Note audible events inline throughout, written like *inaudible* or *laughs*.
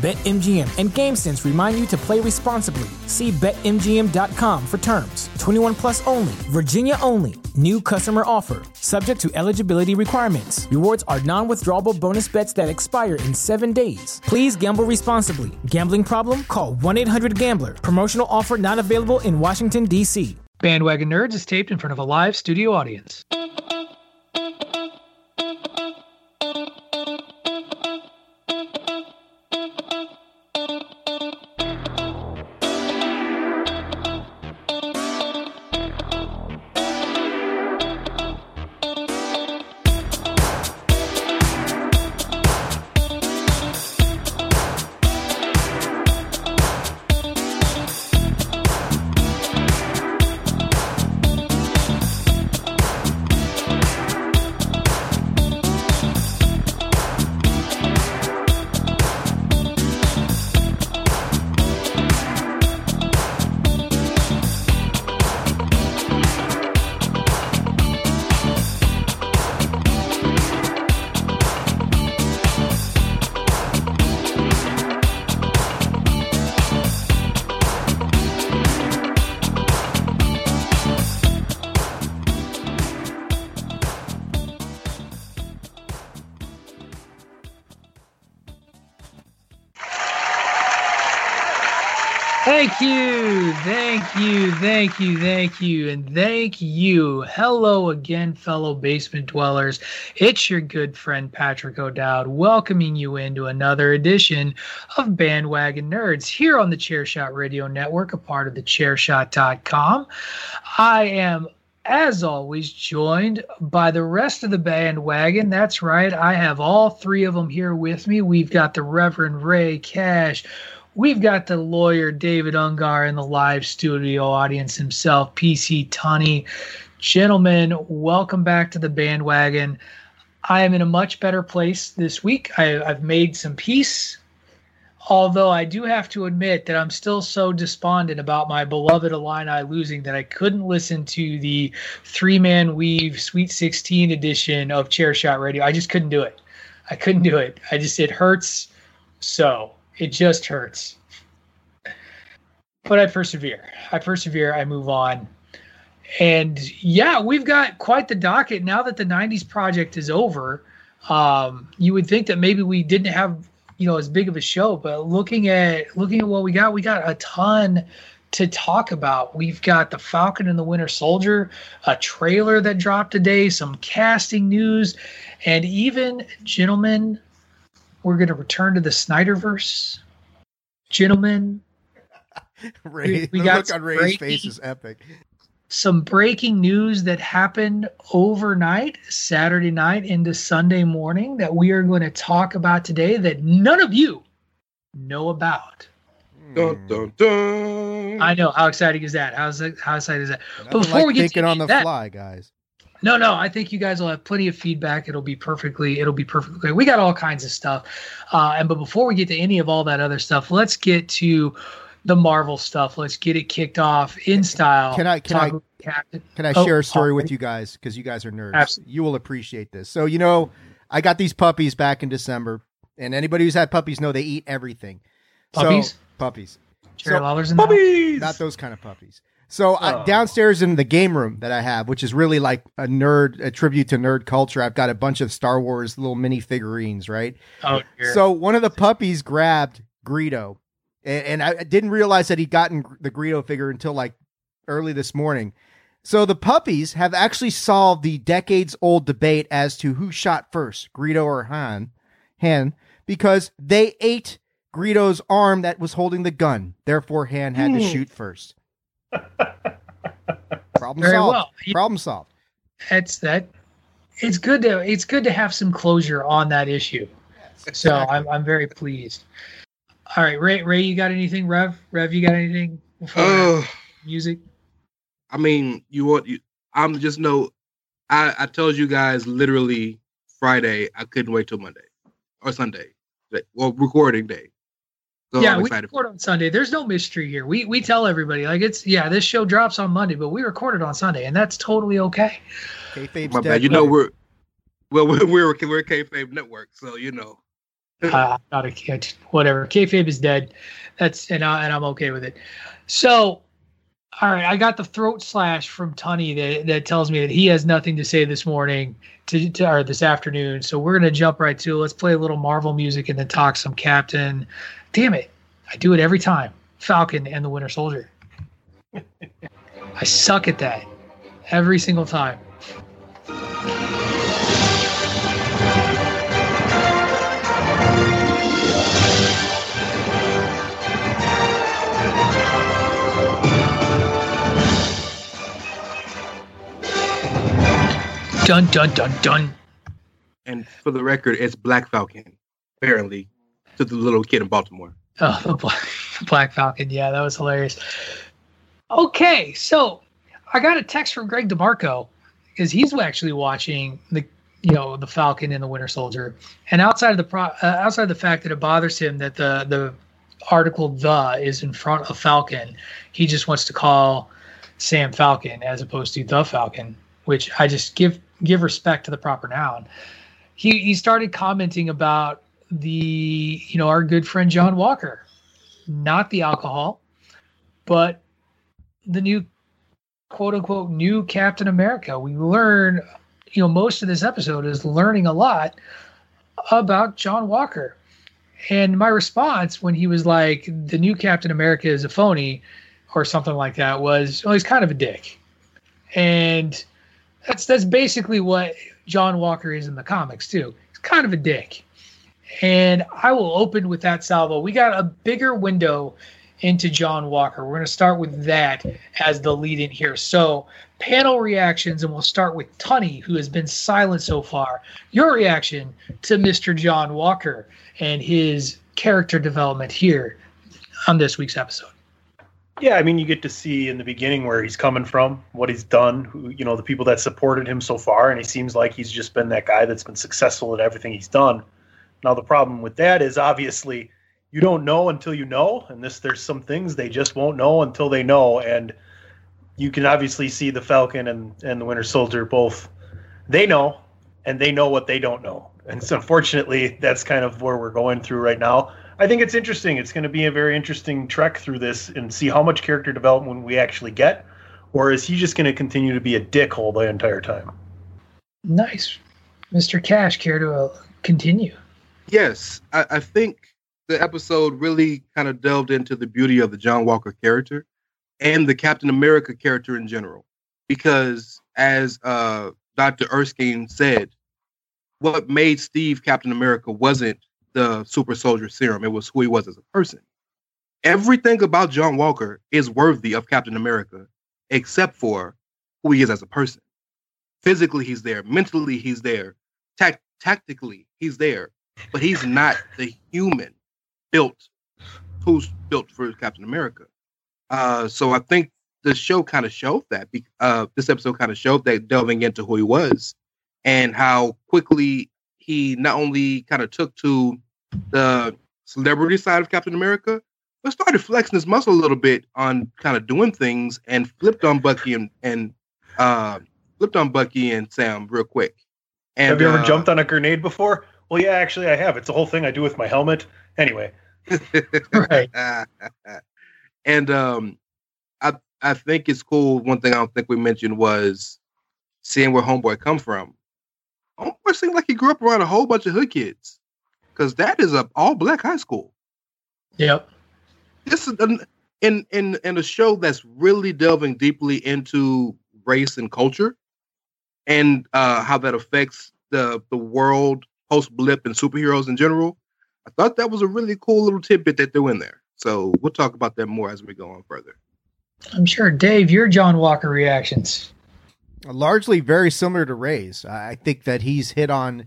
BetMGM and GameSense remind you to play responsibly. See BetMGM.com for terms. 21 plus only, Virginia only. New customer offer, subject to eligibility requirements. Rewards are non withdrawable bonus bets that expire in seven days. Please gamble responsibly. Gambling problem? Call 1 800 Gambler. Promotional offer not available in Washington, D.C. Bandwagon Nerds is taped in front of a live studio audience. Thank you, thank you, and thank you. Hello again, fellow basement dwellers. It's your good friend Patrick O'Dowd welcoming you into another edition of Bandwagon Nerds here on the Chairshot Radio Network, a part of the Chairshot.com. I am as always, joined by the rest of the bandwagon. That's right. I have all three of them here with me. We've got the Reverend Rey Cash. We've got the lawyer David Ungar in the live studio audience himself, PC Tunney. Gentlemen, welcome back to the bandwagon. I am in a much better place this week. I, have made some peace, although I do have to admit that I'm still so despondent about my beloved Illini losing that I couldn't listen to the three man weave Sweet 16 edition of Chairshot Radio. I just couldn't do it. I couldn't do it. I just, it hurts so. It just hurts. But I persevere. I persevere. I move on. And yeah, we've got quite the docket now that the 90s project is over. Um, you would think that maybe we didn't have, you know, as big of a show, but looking at looking at what we got, we got a ton to talk about. We've got the Falcon and the Winter Soldier, a trailer that dropped today, some casting news, and even gentlemen, we're going to return to the Snyderverse. Gentlemen, *laughs* Rey, we, we got look on Rey's breaking, face is epic. Some breaking news that happened overnight, Saturday night into Sunday morning, that we are going to talk about today that none of you know about. Hmm. Dun, dun, dun. I know how exciting is that? How's how exciting is that? Nothing but before like we get thinking on the that, fly, guys. No, no, I think you guys will have plenty of feedback. It'll be perfectly, it'll be perfectly. We got all kinds of stuff. Uh, and but before we get to any of all that other stuff, let's get to the Marvel stuff. Let's get it kicked off in style. Can I can I can I oh, share a story with you guys because you guys are nerds. Absolutely. You will appreciate this. So you know, I got these puppies back in December, and anybody who's had puppies know they eat everything. Puppies, so, puppies. Jerry so, puppies. Not those kind of puppies. So uh, downstairs in the game room that I have, which is really like a nerd, a tribute to nerd culture, I've got a bunch of Star Wars little mini figurines, right? Oh, dear. so one of the puppies grabbed Greedo, and, and I didn't realize that he'd gotten the Greedo figure until like early this morning. So the puppies have actually solved the decades old debate as to who shot first, Greedo or Han, Han, because they ate Greedo's arm that was holding the gun. Therefore, Han had to hmm. shoot first. Problem Very solved. well. Problem solved. That's that. It's good to it's good to have some closure on that issue. So I'm I'm very pleased. All right, Rey. Rey, you got anything? Rev, Rev, you got anything? before Uh, music. I mean, you want you. I'm just know. I I told you guys literally Friday. I couldn't wait till Monday or Sunday. Well, recording day. So yeah, I'm we excited. record on Sunday. There's no mystery here. We we tell everybody like it's yeah. This show drops on Monday, but we recorded on Sunday, and that's totally okay. Kayfabe's My dead. bad. You know we're well *laughs* we're we're we're a kayfabe network, so you know. uh, *laughs* not a kid. Whatever. Kayfabe is dead. That's and I, and I'm okay with it. So, all right, I got the throat slash from Tunney that that tells me that he has nothing to say this morning to, to or this afternoon. So we're gonna jump right to. it. Let's play a little Marvel music and then talk some Captain. Damn it, I do it every time. Falcon and the Winter Soldier. I suck at that every single time. Dun dun dun dun. And for the record, it's Black Falcon, apparently, to the little kid in Baltimore. Oh, the *laughs* Black, Falcon. Yeah, that was hilarious. Okay, so I got a text from Greg DeMarco because he's actually watching the you know the Falcon and the Winter Soldier, and outside of the pro, uh, outside of the fact that it bothers him that the the article "the" is in front of Falcon, he just wants to call Sam Falcon as opposed to the Falcon, which I just give give respect to the proper noun. He he started commenting about the you know our good friend John Walker, not the alcohol, but the new quote unquote new Captain America. We learn, you know, most of this episode is learning a lot about John Walker. And my response when he was like, the new Captain America is a phony or something like that was, well, he's kind of a dick. And that's that's basically what John Walker is in the comics too. He's kind of a dick. And I will open with that salvo. We got a bigger window into John Walker. We're going to start with that as the lead in here. So, panel reactions, and we'll start with Tunney, who has been silent so far. Your reaction to Mr. John Walker and his character development here on this week's episode. Yeah, I mean, you get to see in the beginning where he's coming from, what he's done, who, you know, the people that supported him so far, and he seems like he's just been that guy that's been successful at everything he's done. Now, the problem with that is obviously you don't know until you know, and this there's some things they just won't know until they know, and you can obviously see the Falcon and and the Winter Soldier both they know, and they know what they don't know, and so unfortunately, that's kind of where we're going through right now. I think it's interesting. It's going to be a very interesting trek through this and see how much character development we actually get, or is he just going to continue to be a dickhole the entire time? Nice. Mr. Cash, care to uh, continue? Yes, I, I think the episode really kind of delved into the beauty of the John Walker character and the Captain America character in general. Because as uh, Dr. Erskine said, what made Steve Captain America wasn't the super soldier serum, it was who he was as a person. Everything about John Walker is worthy of Captain America, except for who he is as a person. Physically, he's there. Mentally, he's there. Tac- tactically, he's there. But he's not the human built who's built for Captain America. Uh, so I think the show kind of showed that. Uh, this episode kind of showed that delving into who he was and how quickly he not only kind of took to the celebrity side of Captain America, but started flexing his muscle a little bit on kind of doing things and flipped on Bucky and, and uh, flipped on Bucky and Sam real quick. And have you ever uh, jumped on a grenade before? Well, yeah, actually, I have. It's a whole thing I do with my helmet. Anyway, Right. *laughs* and um, I I think it's cool. One thing I don't think we mentioned was seeing where Homeboy come from. Homeboy seemed like he grew up around a whole bunch of hood kids, because that is a all black high school. Yep. This is an, in in in a show that's really delving deeply into race and culture, and uh, how that affects the the world post blip and superheroes in general. I thought that was a really cool little tidbit that they're in there. So we'll talk about that more as we go on further. I'm sure, Dave, your John Walker reactions. Largely very similar to Rey's. I think that he's hit on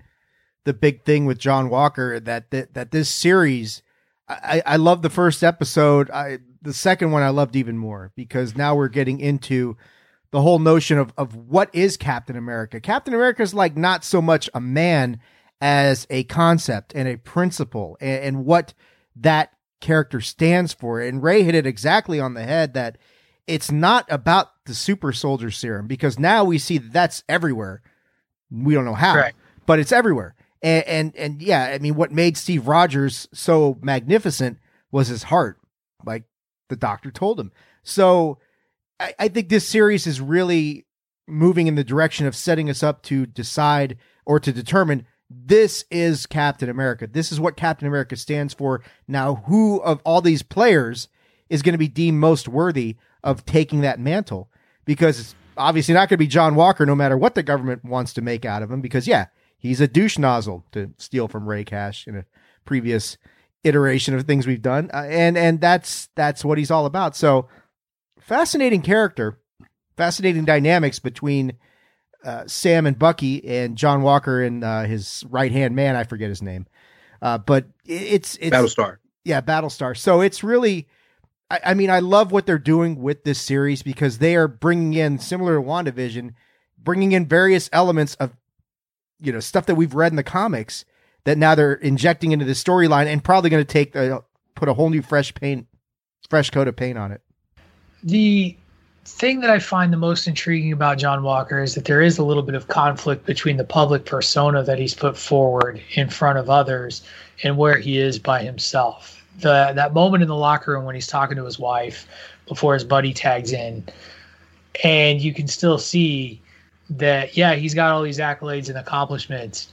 the big thing with John Walker that that, that this series. I, I love the first episode. I the second one I loved even more because now we're getting into the whole notion of of what is Captain America. Captain America is like not so much a man as a concept and a principle and, and what that character stands for. And Rey hit it exactly on the head that it's not about the super soldier serum because now we see that that's everywhere. We don't know how, right. but it's everywhere. And, and, and yeah, I mean, what made Steve Rogers so magnificent was his heart, like the doctor told him. So I, I think this series is really moving in the direction of setting us up to decide or to determine this is Captain America. This is what Captain America stands for. Now, who of all these players is going to be deemed most worthy of taking that mantle? Because it's obviously not going to be John Walker, no matter what the government wants to make out of him. Because yeah, he's a douche nozzle to steal from Rey Cash in a previous iteration of things we've done, uh, and and that's that's what he's all about. So fascinating character, fascinating dynamics between uh, Sam and Bucky and John Walker and uh, his right hand man. I forget his name, uh, but it's it's Battlestar. Yeah, Battlestar. So it's really. I, I mean, I love what they're doing with this series because they are bringing in similar to WandaVision, bringing in various elements of, you know, stuff that we've read in the comics that now they're injecting into the storyline and probably going to take a, put a whole new fresh paint, fresh coat of paint on it. The thing that I find the most intriguing about John Walker is that there is a little bit of conflict between the public persona that he's put forward in front of others and where he is by himself. The that moment in the locker room when he's talking to his wife before his buddy tags in, and you can still see that yeah he's got all these accolades and accomplishments,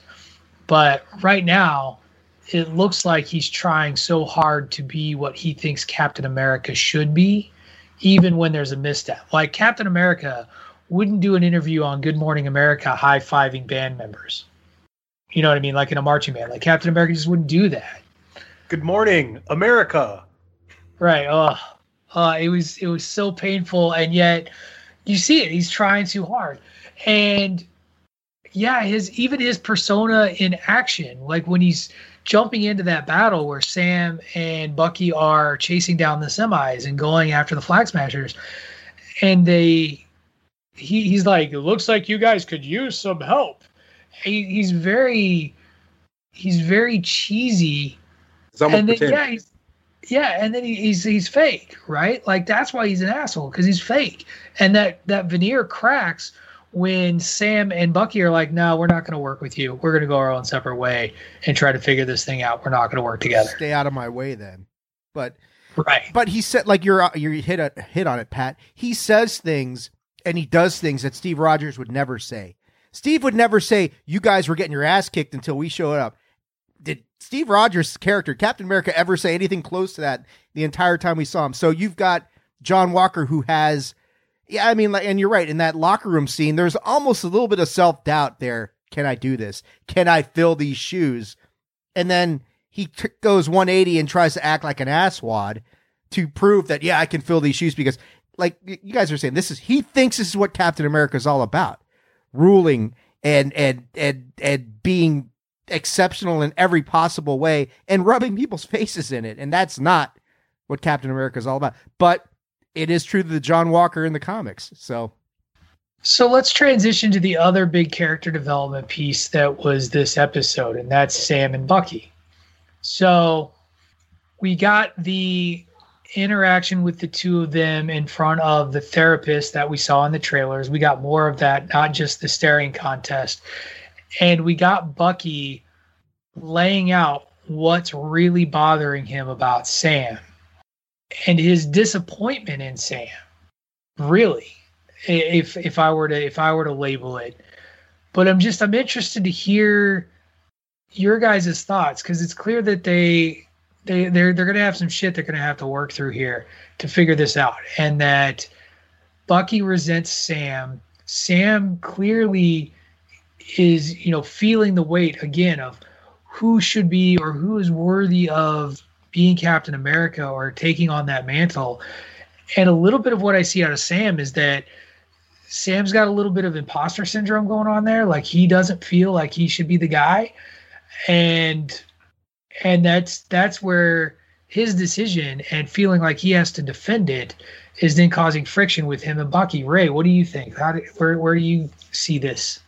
but right now it looks like he's trying so hard to be what he thinks Captain America should be even when there's a misstep. Like Captain America wouldn't do an interview on Good Morning America high fiving band members. You know what I mean? Like in a marching band. Like Captain America just wouldn't do that. Good morning, America. Right. Oh, uh, it was it was so painful, and yet you see it. He's trying too hard, and yeah, his even his persona in action, like when he's jumping into that battle where Sam and Bucky are chasing down the semis and going after the flag smashers, and they he, he's like, it looks like you guys could use some help. He, he's very he's very cheesy. and then, yeah, he's, yeah, and then he, he's he's fake, right? Like that's why he's an asshole because he's fake, and that that veneer cracks when Sam and Bucky are like, "No, we're not going to work with you. We're going to go our own separate way and try to figure this thing out. We're not going to work together. Stay out of my way, then." But right, but he said, like you're you hit a hit on it, Pat. He says things and he does things that Steve Rogers would never say. Steve would never say, "You guys were getting your ass kicked until we showed up." Did Steve Rogers' character, Captain America, ever say anything close to that the entire time we saw him? So you've got John Walker who has yeah, I mean, like, and you're right. In that locker room scene, there's almost a little bit of self doubt there. Can I do this? Can I fill these shoes? And then he t- goes 180 and tries to act like an asswad to prove that yeah, I can fill these shoes because, like you guys are saying, this is he thinks this is what Captain America is all about, ruling and and and and being exceptional in every possible way and rubbing people's *laughs* faces in it, and that's not what Captain America is all about. But it is true to the John Walker in the comics. So so let's transition to the other big character development piece that was this episode, and that's Sam and Bucky. So we got the interaction with the two of them in front of the therapist that we saw in the trailers. We got more of that, not just the staring contest. And we got Bucky laying out what's really bothering him about Sam and his disappointment in Sam. Really, if if I were to if I were to label it, but I'm just I'm interested to hear your guys' thoughts because it's clear that they they they're they're gonna have some shit they're gonna have to work through here to figure this out, and that Bucky resents Sam. Sam clearly is you know feeling the weight again of who should be or who is worthy of being Captain America or taking on that mantle. And a little bit of what I see out of Sam is that Sam's got a little bit of imposter syndrome going on there. Like he doesn't feel like he should be the guy. And and that's that's where his decision and feeling like he has to defend it is then causing friction with him and Bucky. Rey, what do you think? How do, where where do you see this?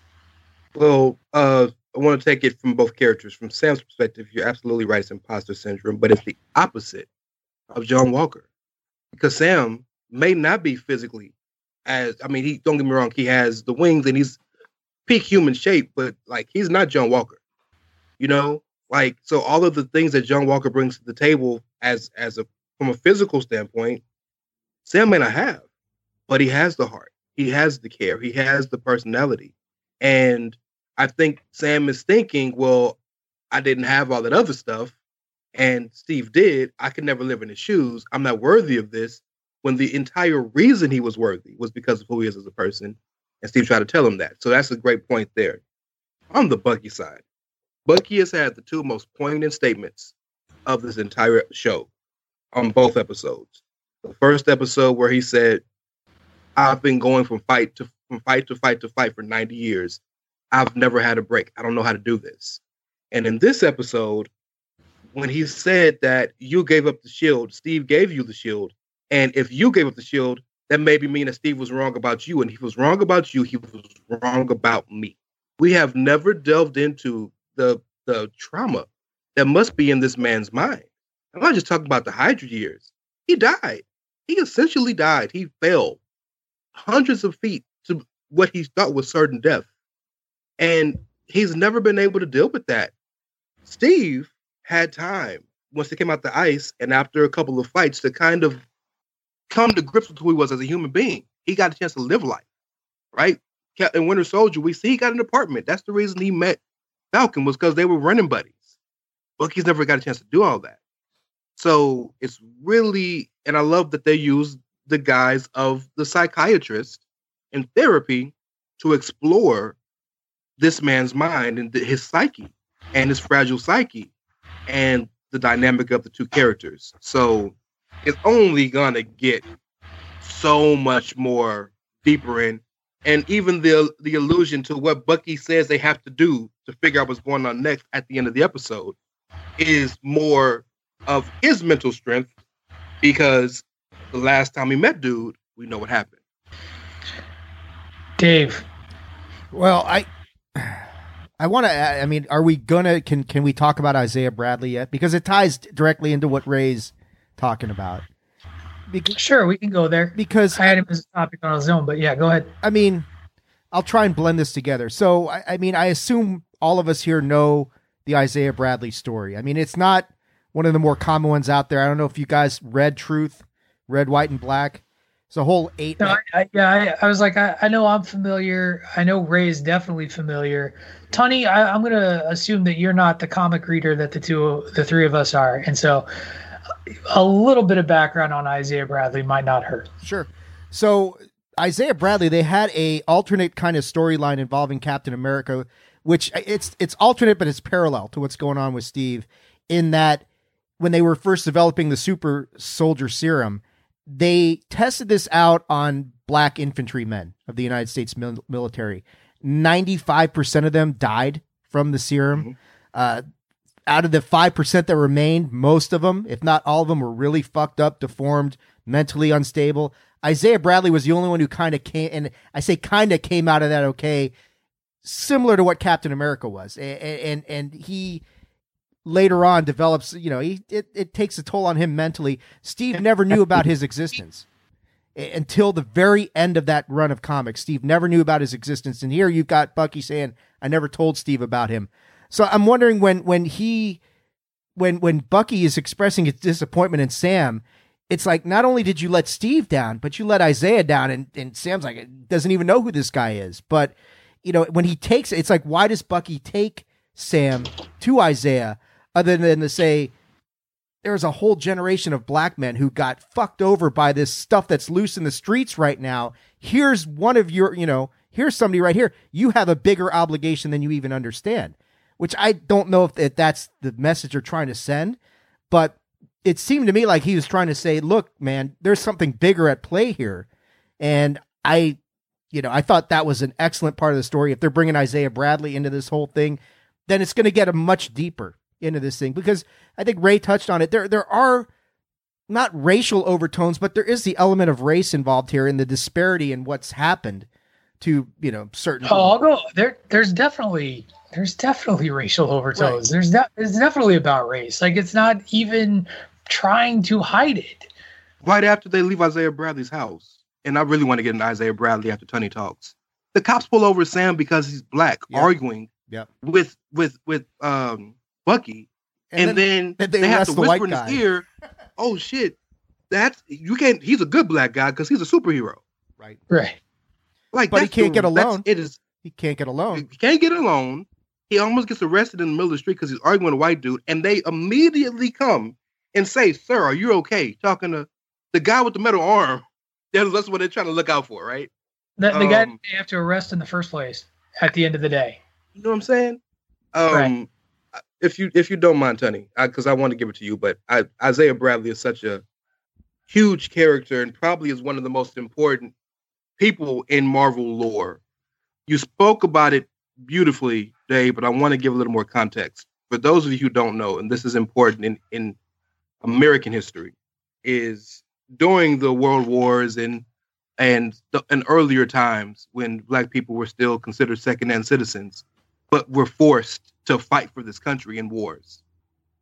Well, uh, I want to take it from both characters. From Sam's perspective, you're absolutely right. It's imposter syndrome, but it's the opposite of John Walker because Sam may not be physically as I mean, he don't get me wrong, he has the wings and he's peak human shape, but like he's not John Walker. You know, like so all of the things that John Walker brings to the table as as a from a physical standpoint, Sam may not have, but he has the heart, he has the care, he has the personality, and I think Sam is thinking, well, I didn't have all that other stuff, and Steve did. I could never live in his shoes. I'm not worthy of this when the entire reason he was worthy was because of who he is as a person. And Steve tried to tell him that. So that's a great point there. On the Bucky side, Bucky has had the two most poignant statements of this entire show on both episodes. The first episode where he said, I've been going from fight to from fight to fight to fight for 90 years. I've never had a break. I don't know how to do this. And in this episode, when he said that you gave up the shield, Steve gave you the shield, and if you gave up the shield, that maybe mean that Steve was wrong about you. And he was wrong about you, he was wrong about me. We have never delved into the the trauma that must be in this man's mind. I'm not just talking about the Hydra years. He died. He essentially died. He fell hundreds of feet to what he thought was certain death. And he's never been able to deal with that. Steve had time once he came out the ice and after a couple of fights to kind of come to grips with who he was as a human being. He got a chance to live life, right? In Winter Soldier, we see he got an apartment. That's the reason he met Falcon was because they were running buddies. Bucky's never got a chance to do all that. So it's really, and I love that they use the guise of the psychiatrist in therapy to explore this man's mind and his psyche and his fragile psyche and the dynamic of the two characters. So it's only gonna get so much more deeper in. And even the the allusion to what Bucky says they have to do to figure out what's going on next at the end of the episode is more of his mental strength because the last time we met dude, we know what happened. Dave. Well, I I want to I mean, are we to can can we talk about Isaiah Bradley yet because it ties directly into what Rey's talking about. Because, sure, we can go there. Because I had him as a topic on his own, but yeah, go ahead. I mean, I'll try and blend this together. So, I, I mean, I assume all of us here know the Isaiah Bradley story. I mean, it's not one of the more common ones out there. I don't know if you guys read Truth, Red, White, and Black. It's a whole eight. No, I, I, yeah, I, I, was like, I, I, know I'm familiar. I know Rey is definitely familiar. Tony, I, am going to assume that you're not the comic reader that the two, the three of us are, and so a little bit of background on Isaiah Bradley might not hurt. Sure. So Isaiah Bradley, they had a alternate kind of storyline involving Captain America, which uh, it's it's alternate, but it's parallel to what's going on with Steve. In that, when they were first developing the super soldier serum, they tested this out on black infantrymen of the United States mil- military. Ninety five percent of them died from the serum. Mm-hmm. Uh, out of the 5% that remained, most of them, if not all of them, were really fucked up, deformed, mentally unstable. Isaiah Bradley was the only one who kind of came, and I say kind of came out of that okay, similar to what Captain America was. And, and, and he later on develops, you know, he, it, it takes a toll on him mentally. Steve never knew about his existence until the very end of that run of comics. Steve never knew about his existence. And here you've got Bucky saying, I never told Steve about him. So I'm wondering when when he when when Bucky is expressing his disappointment in Sam, it's like not only did you let Steve down, but you let Isaiah down, and, and Sam's like doesn't even know who this guy is. But you know when he takes it, it's like why does Bucky take Sam to Isaiah other than to say there's a whole generation of black men who got fucked over by this stuff that's loose in the streets right now. Here's one of your, you know, here's somebody right here. You have a bigger obligation than you even understand which I don't know if, that's the message they're trying to send. But it seemed to me like he was trying to say, look, man, there's something bigger at play here. And I, you know, I thought that was an excellent part of the story. If they're bringing Isaiah Bradley into this whole thing, then it's going to get a much deeper into this thing because I think Rey touched on it. There, there are not racial overtones, but there is the element of race involved here in the disparity in what's happened to you know certain. Oh, I'll go there. There's definitely there's definitely racial overtones. Right. There's de- it's definitely about race. Like it's not even trying to hide it. Right after they leave Isaiah Bradley's house, and I really want to get an Isaiah Bradley after Tunney talks. The cops pull over Sam because he's black, yep. arguing yep. with with with um Bucky, and, and then, then, they, they have to whisper in his ear, "Oh shit, that's you can't." He's a good black guy because he's a superhero, right? Right. Like, but he can't the, get alone. It is. He can't get alone. He can't get alone. He almost gets arrested in the middle of the street because he's arguing with a white dude, and they immediately come and say, "Sir, are you okay?" Talking to the guy with the metal arm. *laughs* That's what they're trying to look out for, right? The, the um, guy they have to arrest in the first place. At the end of the day, you know what I'm saying? Um, right. If you if you don't mind, Tunney, because I, I, want to give it to you, but I, Isaiah Bradley is such a huge character and probably is one of the most important people in Marvel lore. You spoke about it beautifully, Dave, but I want to give a little more context. For those of you who don't know, and this is important in, in American history, is during the world wars and and the, in earlier times when black people were still considered second-hand citizens, but were forced to fight for this country in wars.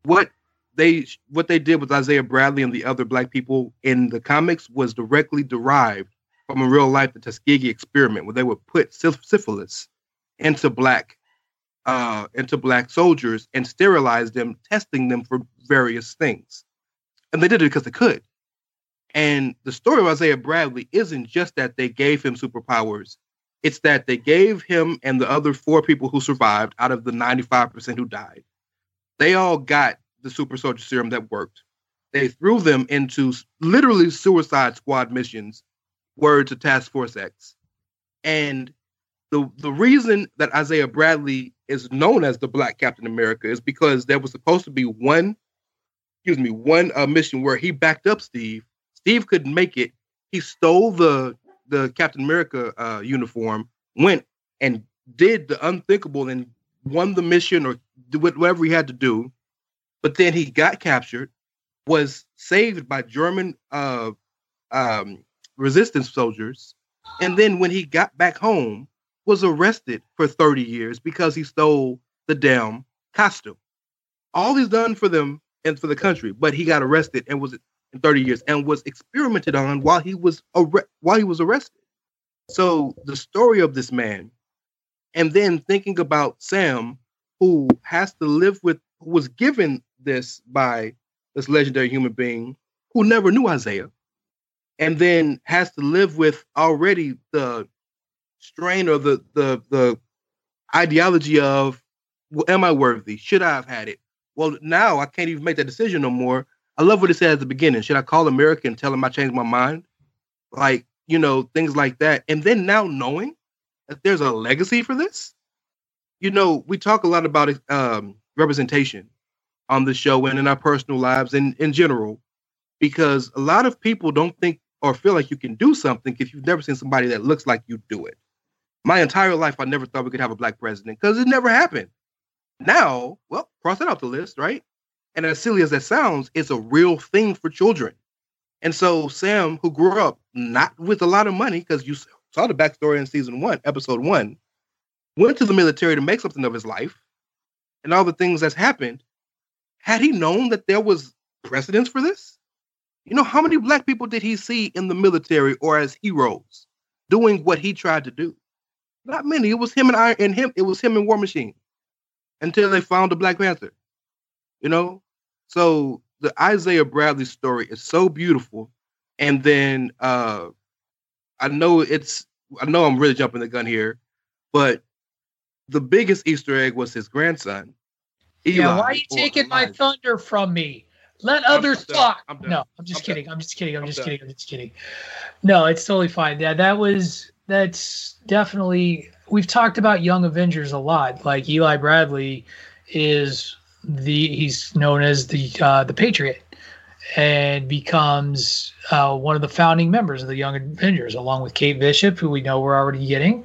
What they what they did with Isaiah Bradley and the other black people in the comics was directly derived from a real life the Tuskegee experiment, where they would put syphilis into black uh, into black soldiers and sterilize them, testing them for various things, and they did it because they could. And the story of Isaiah Bradley isn't just that they gave him superpowers; it's that they gave him and the other four people who survived out of the ninety-five percent who died. They all got the super soldier serum that worked. They threw them into literally suicide squad missions word to Task Force X. And the the reason that Isaiah Bradley is known as the Black Captain America is because there was supposed to be one, excuse me, one uh, mission where he backed up Steve. Steve couldn't make it. He stole the the Captain America uh, uniform, went and did the unthinkable and won the mission or whatever he had to do. But then he got captured, was saved by German uh, um, resistance soldiers, and then when he got back home, was arrested for 30 years because he stole the damn costume. All he's done for them and for the country, but he got arrested and was in 30 years and was experimented on while he was ar- while he was arrested. So the story of this man, and then thinking about Sam, who has to live with, who was given this by this legendary human being who never knew Isaiah, and then has to live with already the strain or the the the ideology of well, am I worthy? Should I have had it? Well, now I can't even make that decision no more. I love what it said at the beginning. Should I call America and tell him I changed my mind? Like, you know, things like that. And then now knowing that there's a legacy for this, you know, we talk a lot about um, representation on the show and in our personal lives and in general, because a lot of people don't think or feel like you can do something if you've never seen somebody that looks like you do it. My entire life, I never thought we could have a black president because it never happened. Now, well, cross that off the list, right? And as silly as that sounds, it's a real thing for children. And so Sam, who grew up not with a lot of money, because you saw the backstory in season one, episode one, went to the military to make something of his life and all the things that's happened. Had he known that there was precedence for this? You know, how many black people did he see in the military or as heroes doing what he tried to do? Not many. It was him and I and him. It was him and War Machine until they found the Black Panther. You know, so the Isaiah Bradley story is so beautiful. And then uh I know it's I know I'm really jumping the gun here, but the biggest Easter egg was his grandson. Eli, yeah, why are you taking my thunder from me? Let others I'm talk. I'm no, I'm just I'm kidding. I'm just kidding. I'm, just done. kidding. I'm just kidding. No, it's totally fine. Yeah, that was that's definitely we've talked about young Avengers a lot. Like Eli Bradley is the he's known as the uh, the Patriot, and becomes uh, one of the founding members of the Young Avengers, along with Kate Bishop, who we know we're already getting.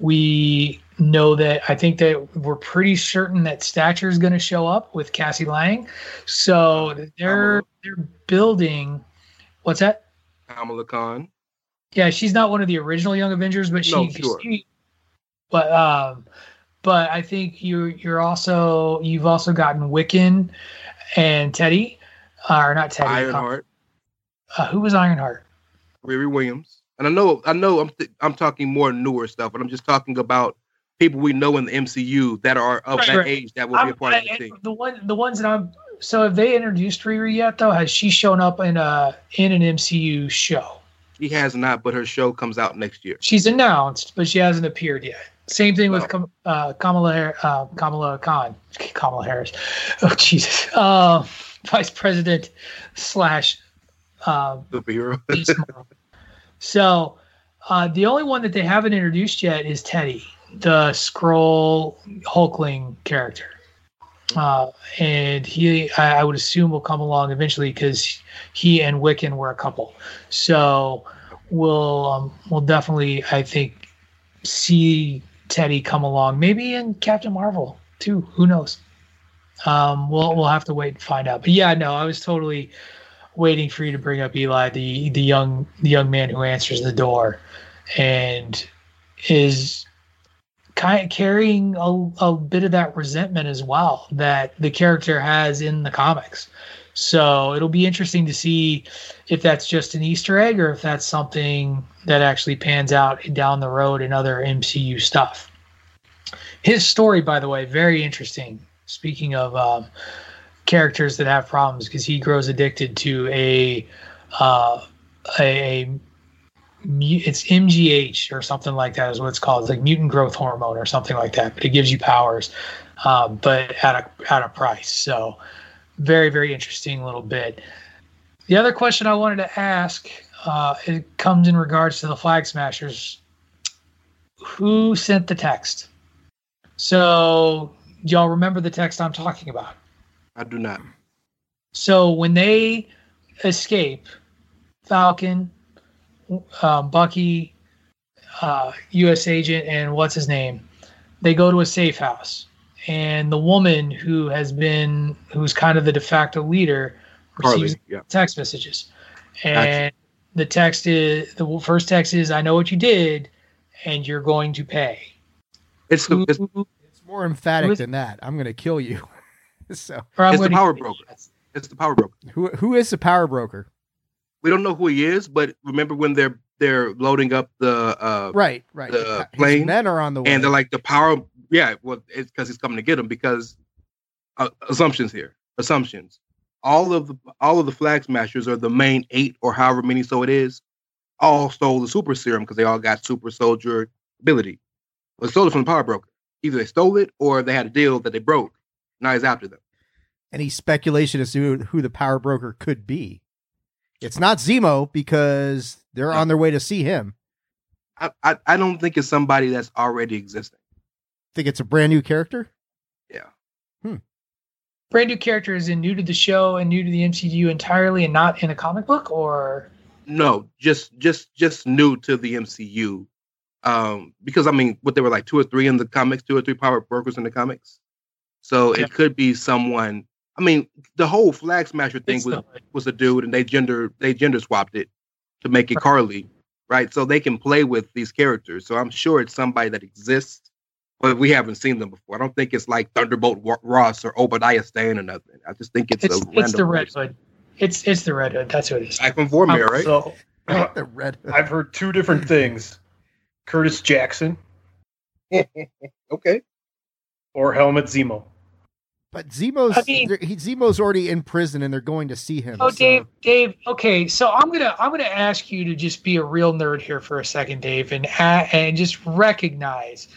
We know that I think that we're pretty certain that Stature is going to show up with Cassie Lang. So they're they're building. What's that? Kamala Khan. Yeah, she's not one of the original Young Avengers, but she. No, sure. she but um, but I think you you're also you've also gotten Wiccan and Teddy, uh, or not Teddy. Ironheart. Uh, who was Ironheart? Riri Williams. And I know, I know, I'm th- I'm talking more newer stuff, but I'm just talking about people we know in the MCU that are of Right, that right. age that will be a I'm- part of I- the team. the one the ones that I'm so have they introduced Riri yet though? Has she shown up in a in an MCU show? She has not, but her show comes out next year. She's announced, but she hasn't appeared yet. Same thing with. Uh, Kamala uh, Kamala Khan, Kamala Harris. Oh Jesus, uh, Vice President slash uh, Superhero. *laughs* Beast So uh, the only one that they haven't introduced yet is Teddy, the Skrull Hulkling character. Uh, and he, I, I would assume, will come along eventually because he and Wiccan were a couple. So we'll um, we'll definitely, I think, see Teddy come along. Maybe in Captain Marvel too. Who knows? Um, we'll we'll have to wait and find out. But yeah, no, I was totally waiting for you to bring up Eli, the the young the young man who answers the door, and is kind of carrying a, a bit of that resentment as well that the character has in the comics. So it'll be interesting to see if that's just an Easter egg or if that's something that actually pans out down the road in other MCU stuff. His story, by the way, very interesting. Speaking of um, characters that have problems, because he grows addicted to a uh, a, it's MGH or something like that is what it's called. It's like mutant growth hormone or something like that, but it gives you powers, um, but at a at a price. So very very interesting little bit. The other question I wanted to ask uh, it comes in regards to the Flag Smashers. Who sent the text? So y'all remember the text I'm talking about? I do not. So when they escape, Falcon, um, Bucky, uh, U.S. agent, and what's his name, they go to a safe house, and the woman who has been, who's kind of the de facto leader, receives Harley. Yeah. text messages, and the text is the first text is, "I know what you did, and you're going to pay." It's the it's, It's more emphatic Who is- than that. I'm going to kill you. *laughs* so, It's the power broker. it's the power broker. who who is the power broker? We don't know who he is, but remember when they're they're loading up the uh Right, right. the His plane, men are on the way. and they're like the power. Yeah, well, it's because he's coming to get them. Because uh, assumptions here, assumptions. All of the all of the flag smashers are the main eight or however many so it is. All stole the super serum because they all got super soldier ability. They stole it from the power broker. Either they stole it or they had a deal that they broke. Now he's after them. any speculation as to who the power broker could be. It's not Zemo because they're on their way to see him. I, I, I don't think it's somebody that's already existing. Think it's a brand new character? Yeah. brand new character is in new to the show and new to the MCU entirely and not in a comic book or No, just just just new to the MCU. Um, because I mean, what they were like two or three in the comics, two or three power brokers in the comics. So Yeah. it could be someone. I mean, the whole Flag Smasher thing It's was the- was a dude, and they gender they gender swapped it to make it Right. Karli, right? So they can play with these characters. So I'm sure it's somebody that exists, but we haven't seen them before. I don't think it's like Thunderbolt Ross or Obadiah Stane or nothing. I just think it's, it's a it's the Red. Hood. It's it's the Red Hood. That's what it is. Like from Vormir, right? So *laughs* the red. Hood. I've heard two different *laughs* things: Curtis Jackson *laughs* okay. or Helmut Zemo. But Zemo's I mean- he, Zemo's already in prison and they're going to see him. Oh, so- Dave, Dave. Okay, so I'm gonna I'm gonna ask you to just be a real nerd here for a second, Dave, and and just recognize.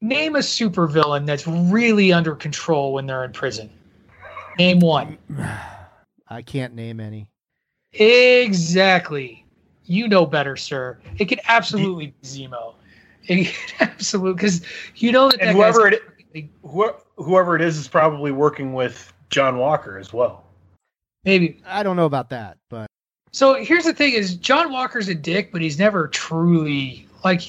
Name a supervillain that's really under control when they're in prison. Name one. *sighs* I can't name any. Exactly. You know better, sir. It could absolutely be Zemo. It could *laughs* absolutely because you know that, that whoever it whoever it is is probably working with John Walker as well. Maybe. I don't know about that, but So here's the thing: is John Walker's a dick, but he's never truly like.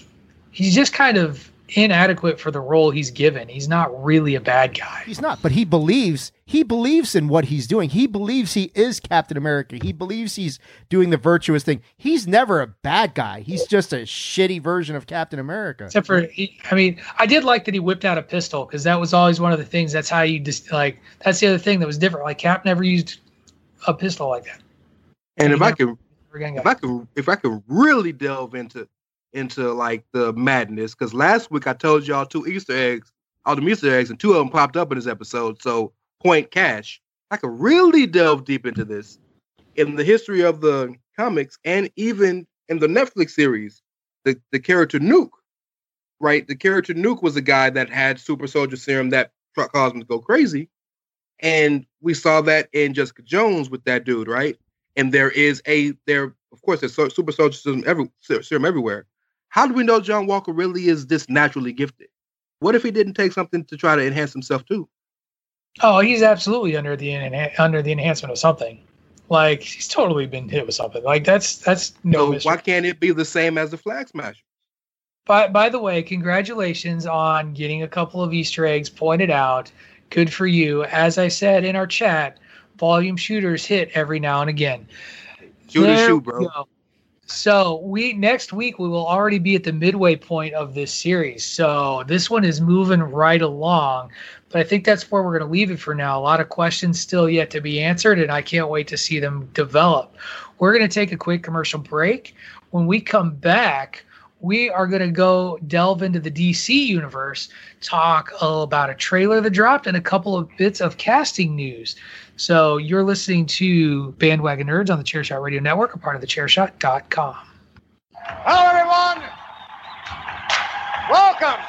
He's just kind of inadequate for the role he's given. He's not really a bad guy. he's not. But he believes he believes in what he's doing. He believes he is Captain America. He believes he's doing the virtuous thing. He's never a bad guy. He's just a shitty version of Captain America. Except for, he, I mean, I did like that he whipped out a pistol because that was always one of the things. That's how you just like. That's the other thing that was different. Like Cap never used a pistol like that. And if I could if I could if I could really delve into into like the madness, because last week I told y'all two Easter eggs, all the Easter eggs, and two of them popped up in this episode. So point cash. I could really delve deep into this in the history of the comics and even in the Netflix series. The the character Nuke, right? The character Nuke was a guy that had super soldier serum that caused him to go crazy. And we saw that in Jessica Jones with that dude, right? And there is a there, of course, there's super soldier serum, every, serum everywhere. How do we know John Walker really is this naturally gifted? What if he didn't take something to try to enhance himself too? oh, he's absolutely under the enha- under the enhancement of something. Like he's totally been hit with something. Like that's that's no. so mystery. why can't it be the same as the Flag Smasher? By, by the way, congratulations on getting a couple of Easter eggs pointed out. Good for you. As I said in our chat, volume shooters hit every now and again. Shoot and There shoot, bro. So we next week we will already be at the midway point of this series. So this one is moving right along. But I think that's where we're going to leave it for now. A lot of questions still yet to be answered, and I can't wait to see them develop. We're going to take a quick commercial break. When we come back, we are going to go delve into the DC universe, talk about a trailer that dropped, and a couple of bits of casting news. So you're listening to Bandwagon Nerds on the Chairshot Radio Network, a part of the Chairshot.com. Hello, everyone. Welcome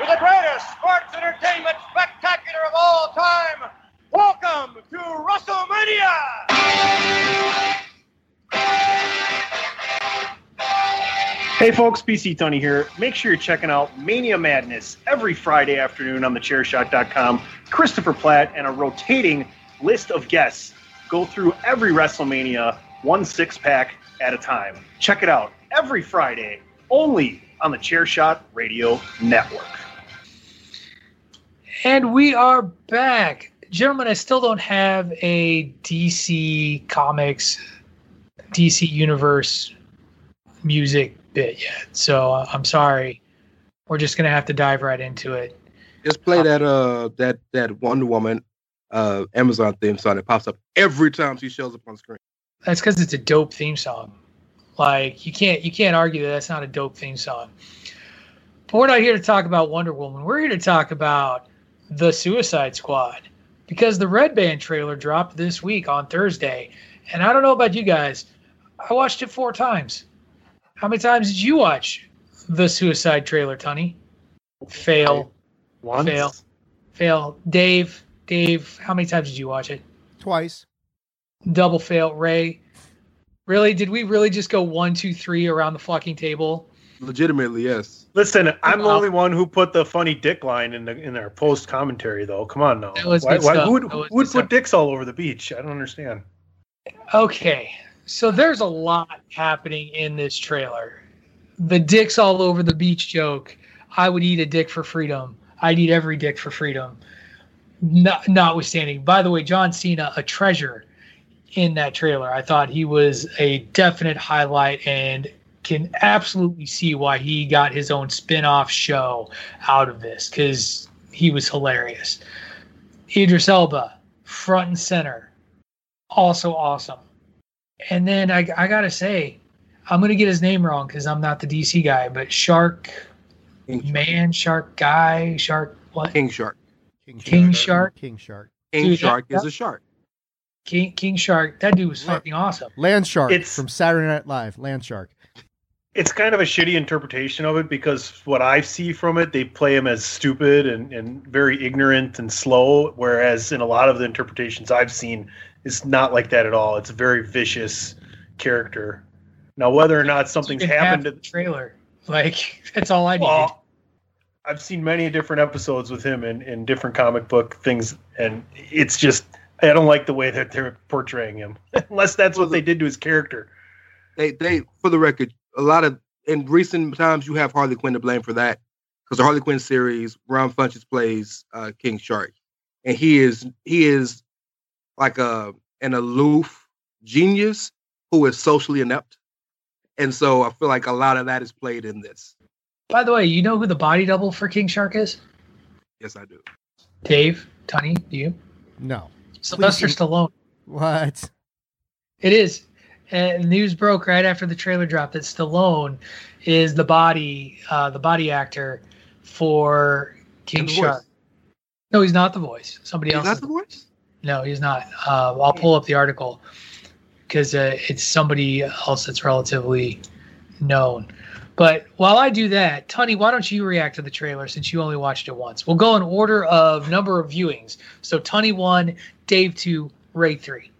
to the greatest sports entertainment spectacular of all time. Welcome to WrestleMania. Hey folks, PC Tunney here. Make sure you're checking out Mania Madness every Friday afternoon on the thechairshot.com. Christopher Platt and a rotating list of guests go through every WrestleMania one six pack at a time. Check it out every Friday only on the Chairshot Radio Network. And we are back. Gentlemen, I still don't have a DC Comics, DC Universe music bit yet. So uh, I'm sorry. We're just going to have to dive right into it. Just play that uh that that Wonder Woman uh Amazon theme song that pops up every time she shows up on screen. That's because it's a dope theme song. Like you can't you can't argue that that's not a dope theme song. But we're not here to talk about Wonder Woman. We're here to talk about the Suicide Squad because the Red Band trailer dropped this week on Thursday, and I don't know about you guys. I watched it four times. How many times did you watch the Suicide trailer, Tony? Fail, Once. Fail. fail. Dave, Dave, how many times did you watch it? Twice. double fail Rey really did we really just go one two three around the fucking table Legitimately, yes. Listen, I'm the only one who put the funny dick line in the in our post commentary though. Come on now. That was Why, good why, stuff. who would, who would put stuff. dicks all over the beach? I don't understand. okay so there's a lot happening in this trailer the dicks all over the beach joke i would eat a dick for freedom i'd eat every dick for freedom Not, notwithstanding. By the way john cena a treasure in that trailer. I thought he was a definite highlight and can absolutely see why he got his own spin-off show out of this because he was hilarious. Idris elba front and center also awesome. And then i, I gotta say i'm gonna get his name wrong because i'm not the dc guy but shark. Man shark guy shark what? King Shark. King, King Shark. King Shark. King Dude, Shark is a shark. king, king shark that dude was Right. fucking awesome Land Shark It's- from Saturday Night Live. Land Shark. It's kind of a shitty interpretation of it because what I see from it, they play him as stupid and, and very ignorant and slow. Whereas in a lot of the interpretations I've seen, it's not like that at all. It's a very vicious character. Now, whether or not something's happened to the trailer like *laughs* that's all i needed Well, I've seen many different episodes with him in, in different comic book things, and it's just I don't like the way that they're portraying him, *laughs* unless that's what they did to his character. They they for the record, a lot of in recent times you have Harley Quinn to blame for that because the Harley Quinn series, Ron Funches plays uh, King Shark, and he is he is like a an aloof genius who is socially inept, and so I feel like a lot of that is played in this. By the way, you know who the body double for King Shark is? Yes, I do. Dave, Tony, do you? No. Sylvester Please. Stallone. What? It is. And news broke right after the trailer dropped that Stallone is the body, uh, the body actor for King Shark. voice. No, he's not the voice. Somebody Is else. that is the voice? No, he's not. Uh, I'll pull up the article because uh, it's somebody else that's relatively known. But while I do that, Tony, why don't you react to the trailer since you only watched it once? We'll go in order of number of viewings. So Tony one, Dave two, Rey three.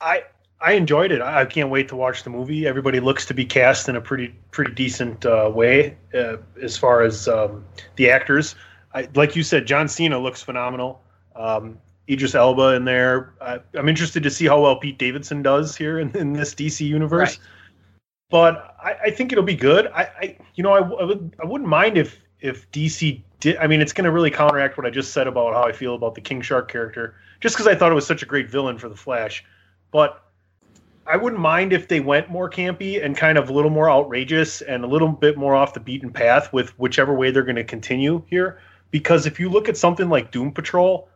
I I enjoyed it. I I can't wait to watch the movie. Everybody looks to be cast in a pretty pretty decent uh, way uh, as far as um, the actors. I, like you said, John Cena looks phenomenal. Um, Idris Elba in there. I, I'm interested to see how well Pete Davidson does here in, in this DC universe. Right. But I, I think it'll be good. I, I you know I, I would I wouldn't mind if if DC did. I mean, it's going to really counteract what I just said about how I feel about the King Shark character, just because I thought it was such a great villain for the Flash. But I wouldn't mind if they went more campy and kind of a little more outrageous and a little bit more off the beaten path with whichever way they're going to continue here. Because if you look at something like Doom Patrol,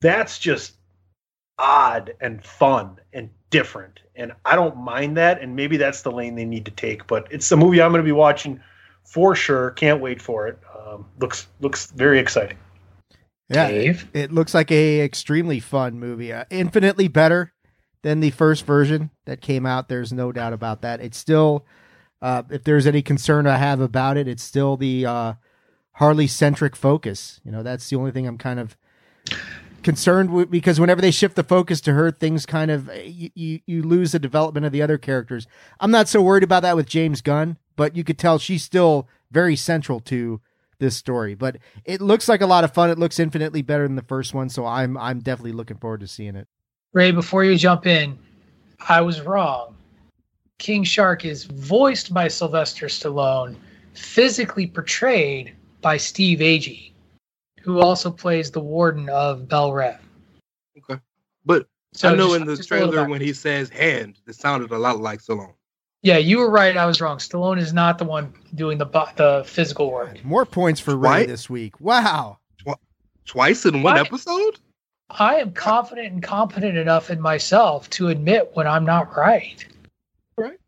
that's just odd and fun and different. And I don't mind that. And maybe that's the lane they need to take. But it's a movie I'm going to be watching for sure. Can't wait for it. Um, looks looks very exciting. Yeah. Dave. It looks like a extremely fun movie. Uh, infinitely better than the first version that came out. There's no doubt about that. It's still, uh, if there's any concern I have about it, it's still the uh, Harley centric focus. You know, that's the only thing I'm kind of concerned because whenever they shift the focus to her, things kind of eh, you, you you lose the development of the other characters. I'm not so worried about that with James Gunn, but you could tell she's still very central to this story. But it looks like a lot of fun. It looks infinitely better than the first one, so I'm I'm definitely looking forward to seeing it. Rey, before you jump in, I was wrong. King Shark is voiced by Sylvester Stallone, physically portrayed by Steve Agee, who also plays the warden of Belle Reve. Okay. But So I know just- in the just a little trailer when he says hand, it sounded a lot like Stallone. Yeah, you were right. I was wrong. Stallone is not the one doing the the physical work. More points for Rey Right? this week. Wow. Twice in one What? episode? I am confident and competent enough in myself to admit when I'm not right. Right.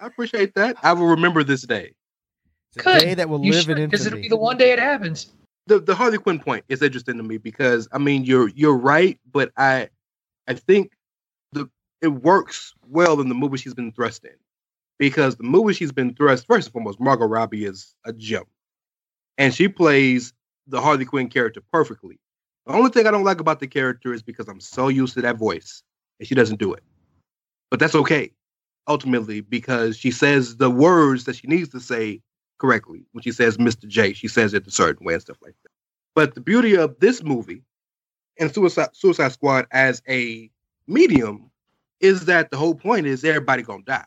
I appreciate that. I will remember this day. It's a Good. day that will You live should, in because it'll be the one day it happens. The the Harley Quinn point is interesting to me because I mean you're you're right, but I I think the it works well in the movie she's been thrust in. Because the movie she's been thrust, first and foremost, Margot Robbie is a gem. And she plays the Harley Quinn character perfectly. The only thing I don't like about the character is because I'm so used to that voice and she doesn't do it. But that's okay, ultimately, because she says the words that she needs to say correctly. When she says Mr. J, she says it a certain way and stuff like that. But the beauty of this movie and Suicide, Suicide Squad as a medium is that the whole point is everybody gonna die.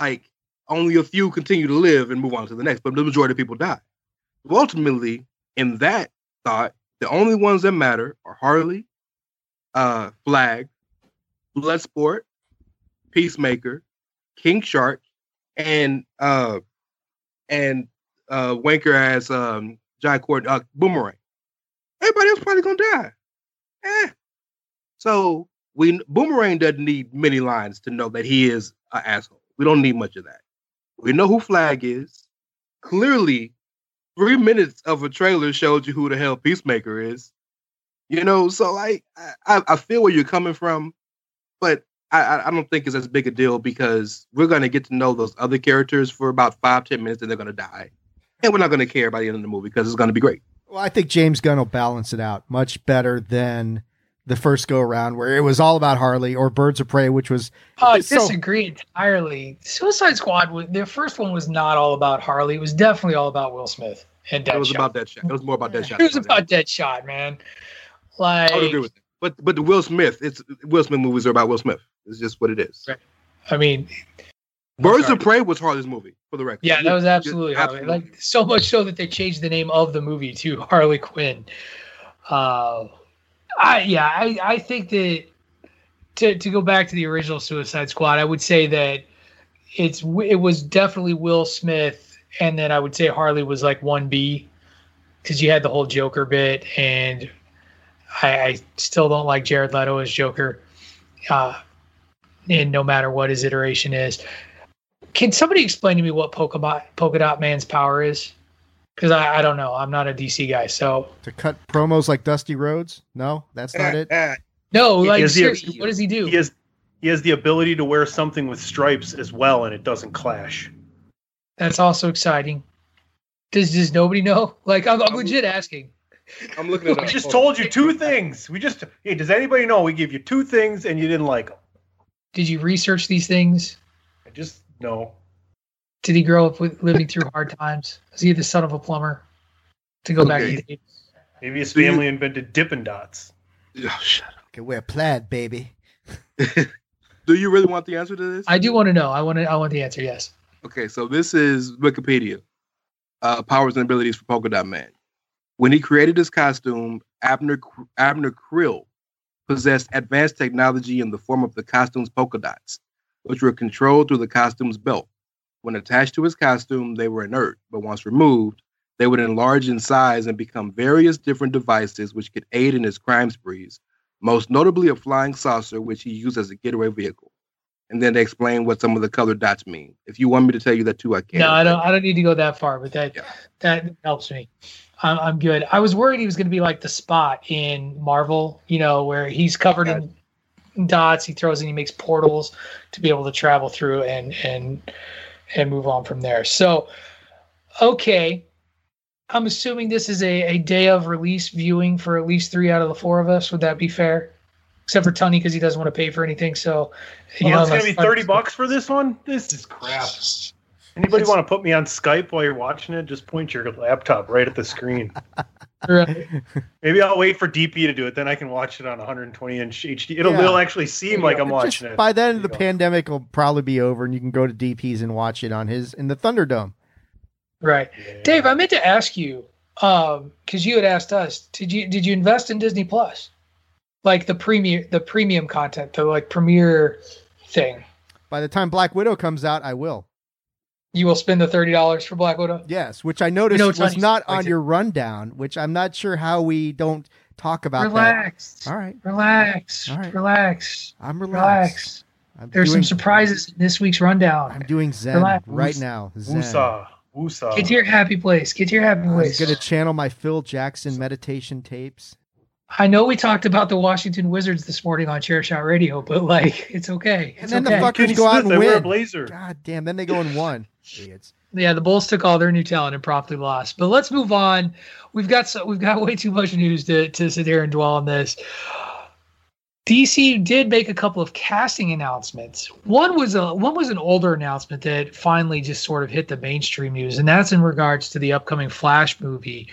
Like only a few continue to live and move on to the next, but the majority of people die. Ultimately, in that thought, the only ones that matter are Harley, uh, Flag, Bloodsport, Peacemaker, King Shark, and uh, and uh, Wanker as um, John Cord uh, Boomerang. Everybody else probably gonna die. Eh. So we Boomerang doesn't need many lines to know that he is an asshole. We don't need much of that. We know who Flag is. Clearly, three minutes of a trailer showed you who the hell Peacemaker is. You know, so like I I feel where you're coming from, but I, I- I don't think it's as big a deal because we're gonna get to know those other characters for about five, ten minutes and they're gonna die. And we're not gonna care by the end of the movie because it's gonna be great. Well, I think James Gunn will balance it out much better than the first go around where it was all about Harley or Birds of Prey, which was Oh, I So- disagree entirely. Suicide Squad, was, their first one was not all about Harley. It was definitely all about Will Smith and Deadshot. It was Deadshot. about that shot. It was more about that *laughs* shot. It was about Deadshot, man. Like, I would agree with that. But but the Will Smith, it's Will Smith movies are about Will Smith. It's just what it is. Right. I mean, Birds of Prey was Harley's movie for the record. yeah, that was Just absolutely, like so much so that they changed the name of the movie to *laughs* Harley Quinn. Uh, I yeah, I I think that to to go back to the original Suicide Squad, I would say that it's it was definitely Will Smith, and then I would say Harley was like one B because you had the whole Joker bit, and I, I still don't like Jared Leto as Joker. Uh, and no matter what his iteration is, can somebody explain to me what Polka Dot, Polka Dot Man's power is? Because I, I don't know. I'm not a DC guy, so To cut promos like Dusty Rhodes? No, that's not it. Uh, uh, no. Like has the- seriously, what does he do? He has he has the ability to wear something with stripes as well, and it doesn't clash. That's also exciting. Does does nobody know? Like I'm, I'm um, legit asking. I'm looking at. *laughs* We just told you two things. We just hey, does anybody know we gave you two things and you didn't like them? Did you research these things? I just no. Did he grow up with living through hard times? Is he the son of a plumber? To go back to Dave. Maybe his Do you- family invented Dippin' Dots. Oh, shut up. Can wear plaid, baby. *laughs* Do you really want the answer to this? I do want to know. I want to. I want the answer. Yes. Okay, so this is Wikipedia. Uh, powers and abilities for Polka Dot Man. When he created his costume, Abner Abner Krill possessed advanced technology in the form of the costume's polka dots, which were controlled through the costume's belt. When attached to his costume, they were inert, but once removed, they would enlarge in size and become various different devices which could aid in his crime sprees, most notably a flying saucer, which he used as a getaway vehicle. And then they explain what some of the colored dots mean. If you want me to tell you that too, I can. No, I don't. I don't need to go that far, but that Yeah. that helps me. I'm, I'm good. I was worried he was going to be like the Spot in Marvel, you know, where he's covered in dots. He throws and he makes portals to be able to travel through and and and move on from there. So, okay, I'm assuming this is a, a day of release viewing for at least three out of the four of us. Would that be fair? Except for Tony because he doesn't want to pay for anything. So, you Oh, know, it's gonna be thirty bucks for this one. This is crap. *laughs* Anybody want to put me on Skype while you're watching it? Just point your laptop right at the screen. *laughs* Right. Maybe I'll wait for DP to do it. Then I can watch it on 120 inch HD. It'll, Yeah. it'll actually seem like I'm Just watching it. By then, There the you go. pandemic will probably be over, and you can go to DP's and watch it on his in the Thunderdome. Right. Yeah. Dave, I meant to ask you, um, because you had asked us, did you did you invest in Disney Plus? Like the premium the premium content, the like premiere thing. By the time Black Widow comes out, I will. You will spend the thirty dollars for Black Widow? Yes, which I noticed know, was not on your rundown, which I'm not sure how we don't talk about Relax. that. All right, Relax. All right. Relax. I'm relaxed. Relax. I'm There's doing, some surprises in this week's rundown. I'm doing Zen Relax. right now. Zen. Woosah. Woosah. Get to your happy place. Get to your happy place. I'm place. gonna channel my Phil Jackson meditation tapes. I know we talked about the Washington Wizards this morning on Chair Shot Radio, but like it's okay. And It's then the okay. fuck- Kenny go out and I wear a win. blazer. God damn! Then they go and one. *laughs* Idiots. Yeah, the Bulls took all their new talent and promptly lost. But let's move on. We've got so we've got way too much news to to sit here and dwell on this. DC did make a couple of casting announcements. One was a one was an older announcement that finally just sort of hit the mainstream news, and that's in regards to the upcoming Flash movie.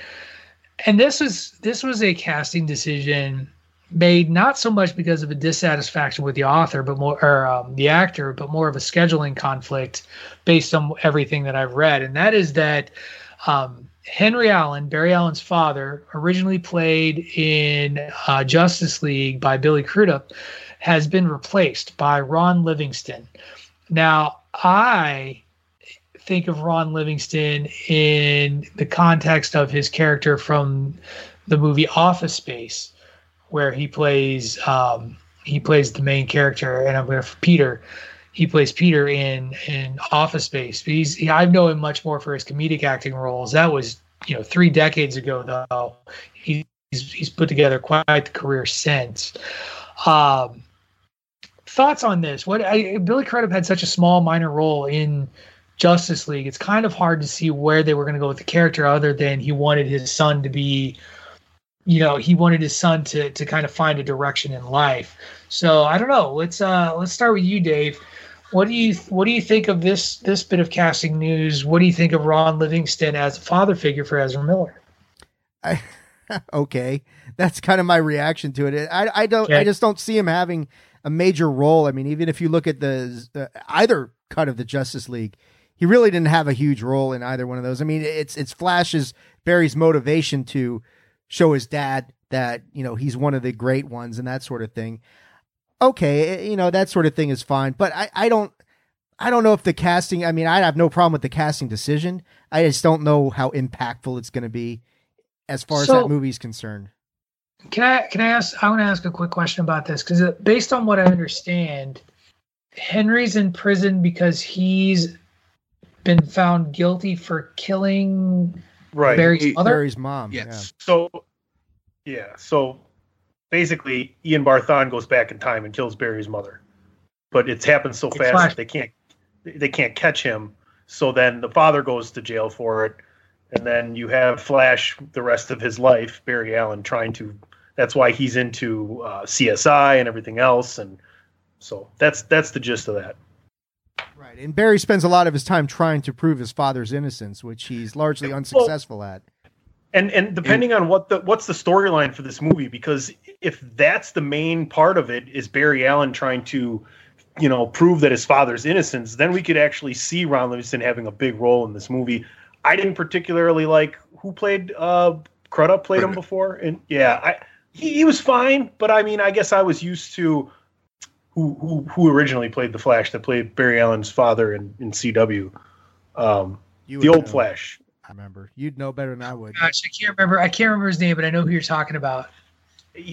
And this was this was a casting decision made not so much because of a dissatisfaction with the author, but more or um, the actor, but more of a scheduling conflict based on everything that I've read, and that is that um, Henry Allen, Barry Allen's father, originally played in uh, Justice League by Billy Crudup, has been replaced by Ron Livingston. Now, I think of Ron Livingston in the context of his character from the movie Office Space, where he plays um, he plays the main character, and I'm going to Peter he plays Peter in in Office Space. But he's he, I know him much more for his comedic acting roles. That was you know three decades ago though. He, he's he's put together quite the career since. Um, thoughts on this? What I, Billy Crudup had such a small minor role in Justice League. It's kind of hard to see where they were going to go with the character, other than he wanted his son to be. You know, he wanted his son to to kind of find a direction in life. So I don't know. Let's uh let's start with you, Dave. What do you what do you think of this this bit of casting news? What do you think of Ron Livingston as a father figure for Ezra Miller? I *laughs* okay, that's kind of my reaction to it. I I don't I just don't see him having a major role. I mean, even if you look at the uh, either cut of the Justice League, he really didn't have a huge role in either one of those. I mean, it's it's Flash's Barry's motivation to show his dad that you know he's one of the great ones and that sort of thing. Okay, eh, you know that sort of thing is fine, but I I don't. I don't know if the casting. I mean, I have no problem with the casting decision. I just don't know how impactful it's going to be as far as So- that movie's concerned. Can I can I ask? I want to ask a quick question about this because based on what I understand, Henry's in prison because he's been found guilty for killing Right. Barry's He- mother. Barry's mom. Yes. So, yeah. So basically, Eobard Thawne goes back in time and kills Barry's mother, but it's happened so It's fast Flash. that they can't they can't catch him. So then the father goes to jail for it, and then you have Flash the rest of his life, Barry Allen, trying to. That's why he's into uh, CSI and everything else, and so that's that's the gist of that. Yeah. Right. And Barry spends a lot of his time trying to prove his father's innocence, which he's largely unsuccessful at. And and depending on what the what's the storyline for this movie, because if that's the main part of it is Barry Allen trying to, you know, prove that his father's innocence, then we could actually see Ron Livingston having a big role in this movie. I didn't particularly like who played uh Crudup played him before, and yeah, I he, he was fine, but I mean, I guess I was used to who who who originally played the Flash that played Barry Allen's father in in CW, um, You the old know. Flash. I remember. You'd know better than I would. Gosh, I can't remember. I can't remember his name, but I know who you're talking about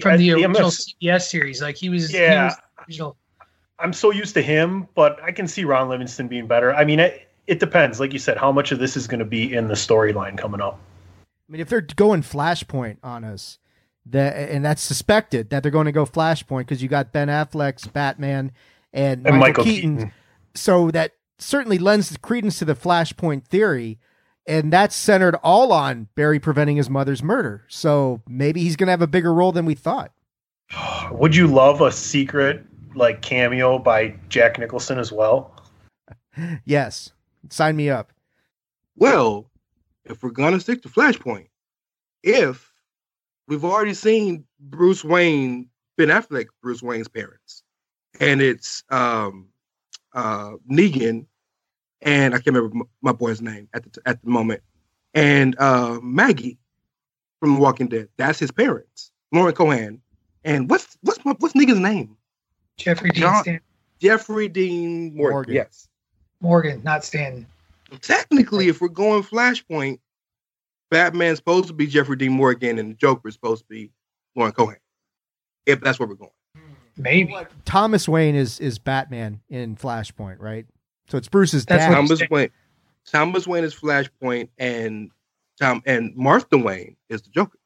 from the Yeah, original MS CBS series. Like he was. he Yeah. was original. I'm so used to him, but I can see Ron Livingston being better. I mean, it, it depends. Like you said, how much of this is going to be in the storyline coming up? I mean, if they're going Flashpoint on us, that and that's suspected that they're going to go Flashpoint because you got Ben Affleck's Batman and, And Michael, Michael Keaton. Keaton. So that certainly lends credence to the Flashpoint theory, and that's centered all on Barry preventing his mother's murder. So maybe he's going to have a bigger role than we thought. *sighs* Would you love a secret like cameo by Jack Nicholson as well? *laughs* Yes, sign me up. Well, if we're gonna stick to Flashpoint, if we've already seen Bruce Wayne, Ben Affleck, Bruce Wayne's parents, and it's um, uh, Negan, and I can't remember my boy's name at the t- at the moment, and uh, Maggie from The Walking Dead. That's his parents, Lauren Cohan, and what's what's my, what's Negan's name? Jeffrey Dean John- Stan- Jeffrey Dean Morgan. Morgan. Yes. Morgan, not Stanton. technically, if we're going Flashpoint, Batman's supposed to be Jeffrey Dean Morgan and the Joker's supposed to be Lauren Cohan. If that's where we're going. Maybe. Thomas Wayne is is Batman in Flashpoint, right? So it's Bruce's That's dad. what Thomas. Wayne, Thomas Wayne is Flashpoint, and Tom and Martha Wayne is the Joker.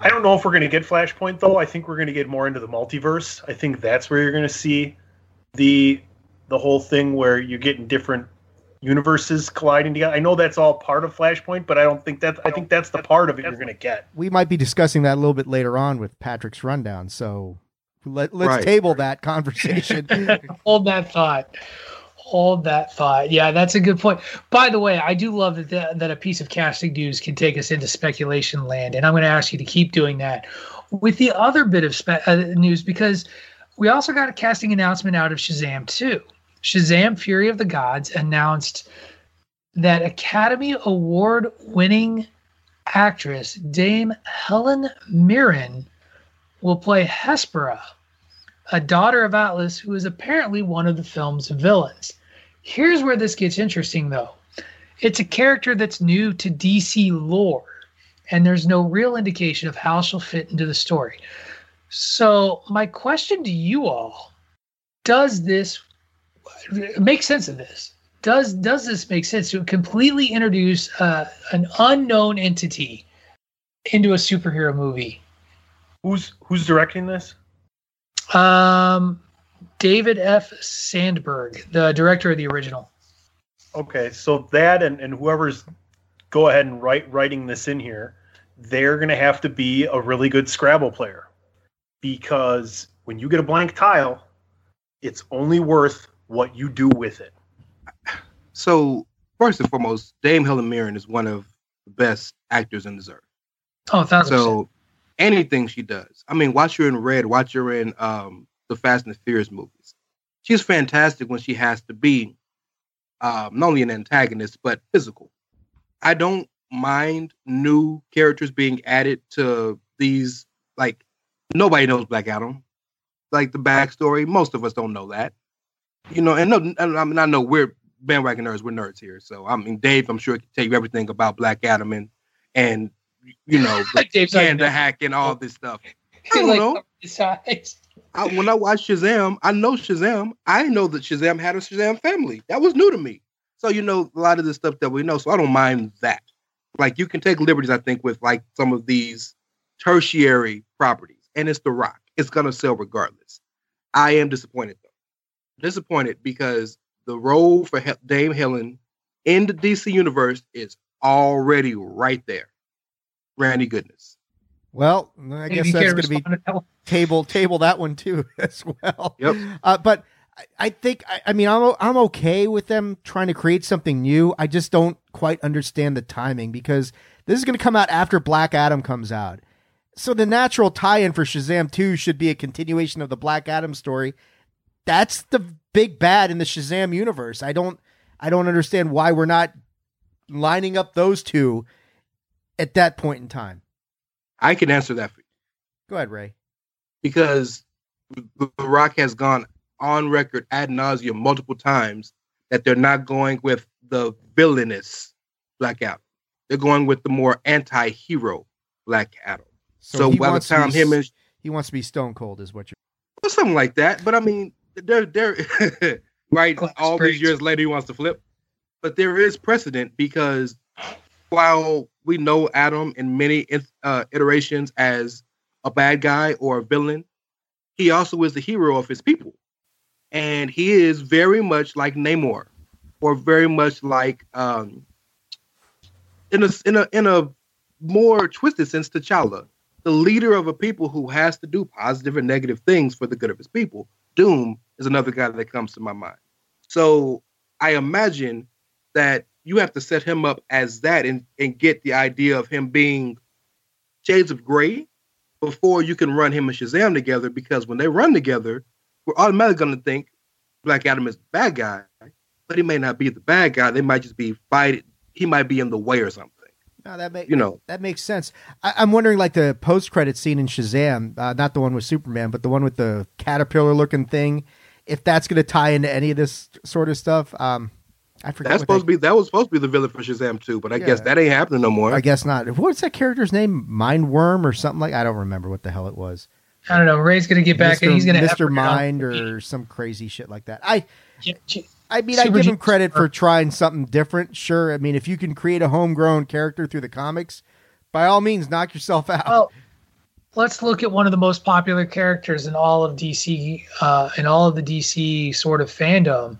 I don't know if we're going to get Flashpoint though. I think we're going to get more into the multiverse. I think that's where you're going to see the the whole thing where you're getting different universes colliding together. I know that's all part of Flashpoint, but I don't think that I think that's the part of it you're going to get. we might be discussing that a little bit later on with Patrick's rundown. So let, let's Right. table that conversation. *laughs* Hold that thought. Hold that thought. Yeah, that's a good point. By the way, I do love that the, that a piece of casting news can take us into speculation land, and I'm going to ask you to keep doing that with the other bit of spe- uh, news because we also got a casting announcement out of Shazam 2. Shazam: Fury of the Gods announced that Academy Award winning actress Dame Helen Mirren will play Hespera, a daughter of Atlas who is apparently one of the film's villains. Here's where this gets interesting, though. It's a character that's new to DC lore, and there's no real indication of how she'll fit into the story. So, my question to you all does this make sense of this? Does does this make sense to completely introduce uh, an unknown entity into a superhero movie? Who's who's directing this? Um, David F. Sandberg, the director of the original. Okay, so that and, and whoever's go ahead and write writing this in here, they're gonna have to be a really good Scrabble player. Because when you get a blank tile, it's only worth what you do with it. So first and foremost, Dame Helen Mirren is one of the best actors in this earth. Oh, a thousand percent. So anything she does, I mean, watch her in Red, watch her in um, the Fast and the Furious movies. She's fantastic when she has to be um, not only an antagonist but physical. I don't mind new characters being added to these. Like nobody knows Black Adam. Like the backstory, most of us don't know that. You know, and no, I mean, I know we're bandwagon nerds. We're nerds here, so I mean, Dave, I'm sure can tell you everything about Black Adam and and you know, *laughs* the like, hack and all this stuff. *laughs* I don't know. *laughs* Besides, I, when I watch Shazam, I know Shazam. I know that Shazam had a Shazam family. That was new to me. So you know a lot of the stuff that we know. So I don't mind that. Like you can take liberties, I think, with like some of these tertiary properties, and it's The Rock. It's gonna sell regardless. I am disappointed. Disappointed because the role for Hel- Dame Helen in the DC universe is already right there. Granny Goodness. Well, I guess that's going to be to table table that one too *laughs* as well. Yep. Uh, but I, I think I, I mean I'm I'm okay with them trying to create something new. I just don't quite understand the timing because this is going to come out after Black Adam comes out. So the natural tie-in for Shazam 2 should be a continuation of the Black Adam story. That's the big bad in the Shazam universe. I don't I don't understand why we're not lining up those two at that point in time. I can answer that for you. Go ahead, Rey. because The Rock has gone on record ad nauseum multiple times that they're not going with the villainous Black Adam. They're going with the more anti-hero Black Adam. So, he by the time be him and he wants to be Stone Cold, is what you're. or something like that, but I mean, they're they're *laughs* right. Glass All breaks. these years later, he wants to flip, but there is precedent because while we know Adam in many uh, iterations as a bad guy or a villain, he also is the hero of his people, and he is very much like Namor, or very much like um, in a in a in a more twisted sense, T'Challa, the leader of a people who has to do positive and negative things for the good of his people. Doom is another guy that comes to my mind. So I imagine that you have to set him up as that and, and get the idea of him being shades of gray before you can run him and Shazam together because when they run together, we're automatically going to think Black Adam is the bad guy, but he may not be the bad guy. They might just be fighting. He might be in the way or something. No, that makes You know, that makes sense. I, I'm wondering, like the post credit scene in Shazam, uh, not the one with Superman, but the one with the caterpillar looking thing. If that's going to tie into any of this sort of stuff, um, I forget. that's supposed that- to be that was supposed to be the villain for Shazam too, but I Yeah. guess that ain't happening no more. I guess not. What's that character's name? Mindworm or something like? I don't remember what the hell it was. I don't know. Rey's gonna get back Mr. and he's gonna Mr. effort it on- Mind or some crazy shit like that. I Yeah, yeah. I mean, I give him credit for trying something different. Sure. I mean, if you can create a homegrown character through the comics, by all means, knock yourself out. Well, let's look at one of the most popular characters in all of DC, uh, in all of the DC sort of fandom.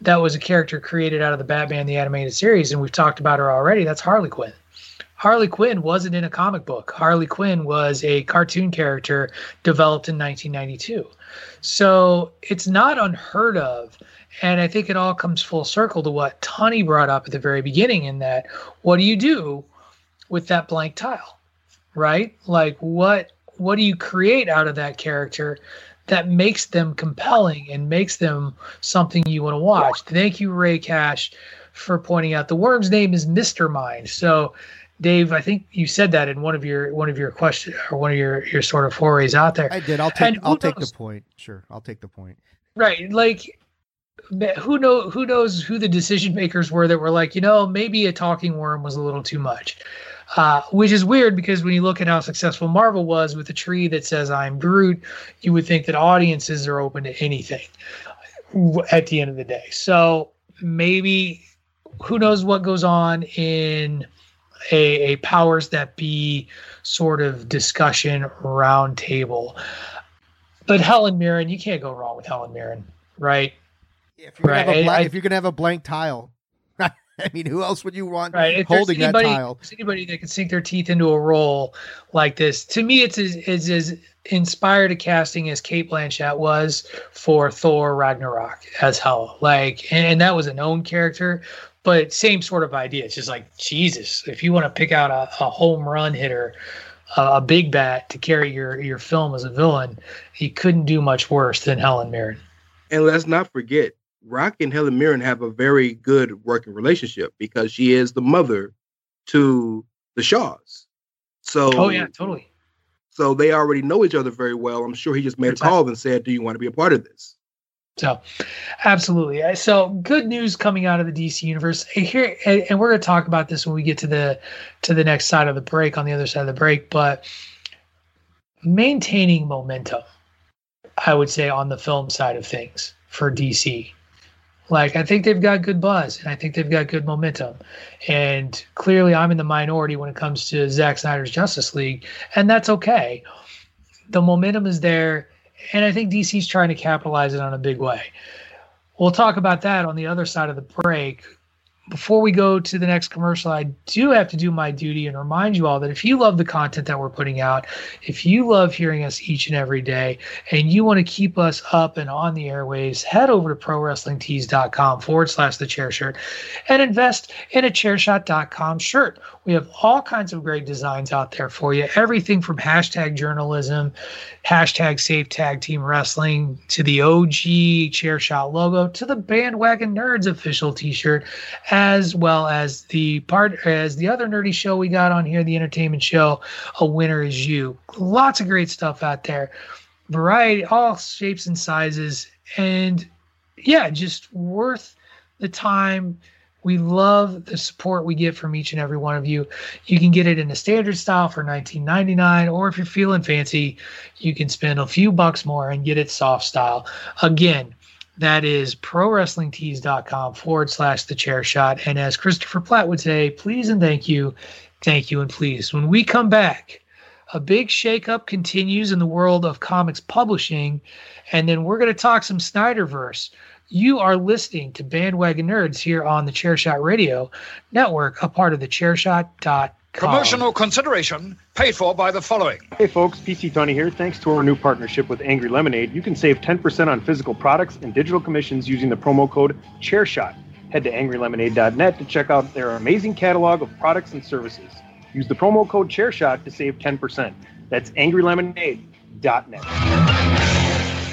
That was a character created out of the Batman the animated series, and we've talked about her already. That's Harley Quinn. Harley Quinn wasn't in a comic book. Harley Quinn was a cartoon character developed in 1992. So it's not unheard of. And I think it all comes full circle to what Tony brought up at the very beginning in that what do you do with that blank tile? Right? Like what what do you create out of that character that makes them compelling and makes them something you want to watch? Thank you, Rey Cash, for pointing out the worm's name is Mr. Mind. So Dave, I think you said that in one of your one of your questions or one of your your sort of forays out there. I did. I'll take. And I'll take the point. Sure, I'll take the point. right like who know who knows who the decision makers were that were like you know maybe a talking worm was a little too much uh, which is weird because when you look at how successful marvel was with a tree that says i'm groot you would think that audiences are open to anything at the end of the day so maybe who knows what goes on in a, a powers that be sort of discussion round table but Helen Mirren, you can't go wrong with Helen Mirren, right? If you're, Right, gonna have a blank, I- if you're gonna have a blank tile, *laughs* I mean, who else would you want Right. Holding that anybody, tile? if anybody that can sink their teeth into a role like this, to me, it's as, it's as inspired a casting as Cate Blanchett was for Thor Ragnarok as Hela. Like, and, and that was a known character, but same sort of idea. It's just like Jesus. If you want to pick out a, a home run hitter, uh, a big bat to carry your your film as a villain, he couldn't do much worse than Helen Mirren. And let's not forget, Rock and Helen Mirren have a very good working relationship because she is the mother to the Shaws. So, oh yeah, totally. So they already know each other very well. I'm sure he just made a call and said, "Do you want to be a part of this?" So, absolutely. Uh, so, good news coming out of the DC universe uh, here, uh, and we're going to talk about this when we get to the to the next side of the break, on the other side of the break. But maintaining momentum, I would say, on the film side of things for DC. Like, I think they've got good buzz, and I think they've got good momentum. And clearly, I'm in the minority when it comes to Zack Snyder's Justice League, and that's okay. The momentum is there and I think DC's trying to capitalize it on a big way. We'll talk about that on the other side of the break before we go to the next commercial, I do have to do my duty and remind you all that if you love the content that we're putting out, if you love hearing us each and every day, and you want to keep us up and on the airways, head over to prowrestlingtees.com forward slash the chair shirt and invest in a chairshot.com shirt. We have all kinds of great designs out there for you. Everything from hashtag journalism, hashtag safe tag team wrestling to the OG chair shot logo to the bandwagon nerds official t-shirt as well as the part as the other nerdy show we got on here, the entertainment show, A Winner Is You. Lots of great stuff out there. Variety, all shapes and sizes, and yeah, just worth the time. We love the support we get from each and every one of you. You can get it in a standard style for $19.99, or if you're feeling fancy, you can spend a few bucks more and get it soft style. Again, that is prowrestlingtees.com forward slash the chair shot. And as Christopher Platt would say, please and thank you, thank you and please. When we come back, a big shakeup continues in the world of comics publishing. And then we're going to talk some Snyderverse. You are listening to Bandwagon Nerds here on the Chairshot Radio Network, a part of the Chairshot.com Promotional consideration paid for by the following. Hey folks, PC Tunney here. Thanks to our new partnership with Angry Lemonade, you can save 10% on physical products and digital commissions using the promo code ChairShot. Head to angrylemonade.net to check out their amazing catalog of products and services. Use the promo code ChairShot to save 10%. That's angrylemonade.net.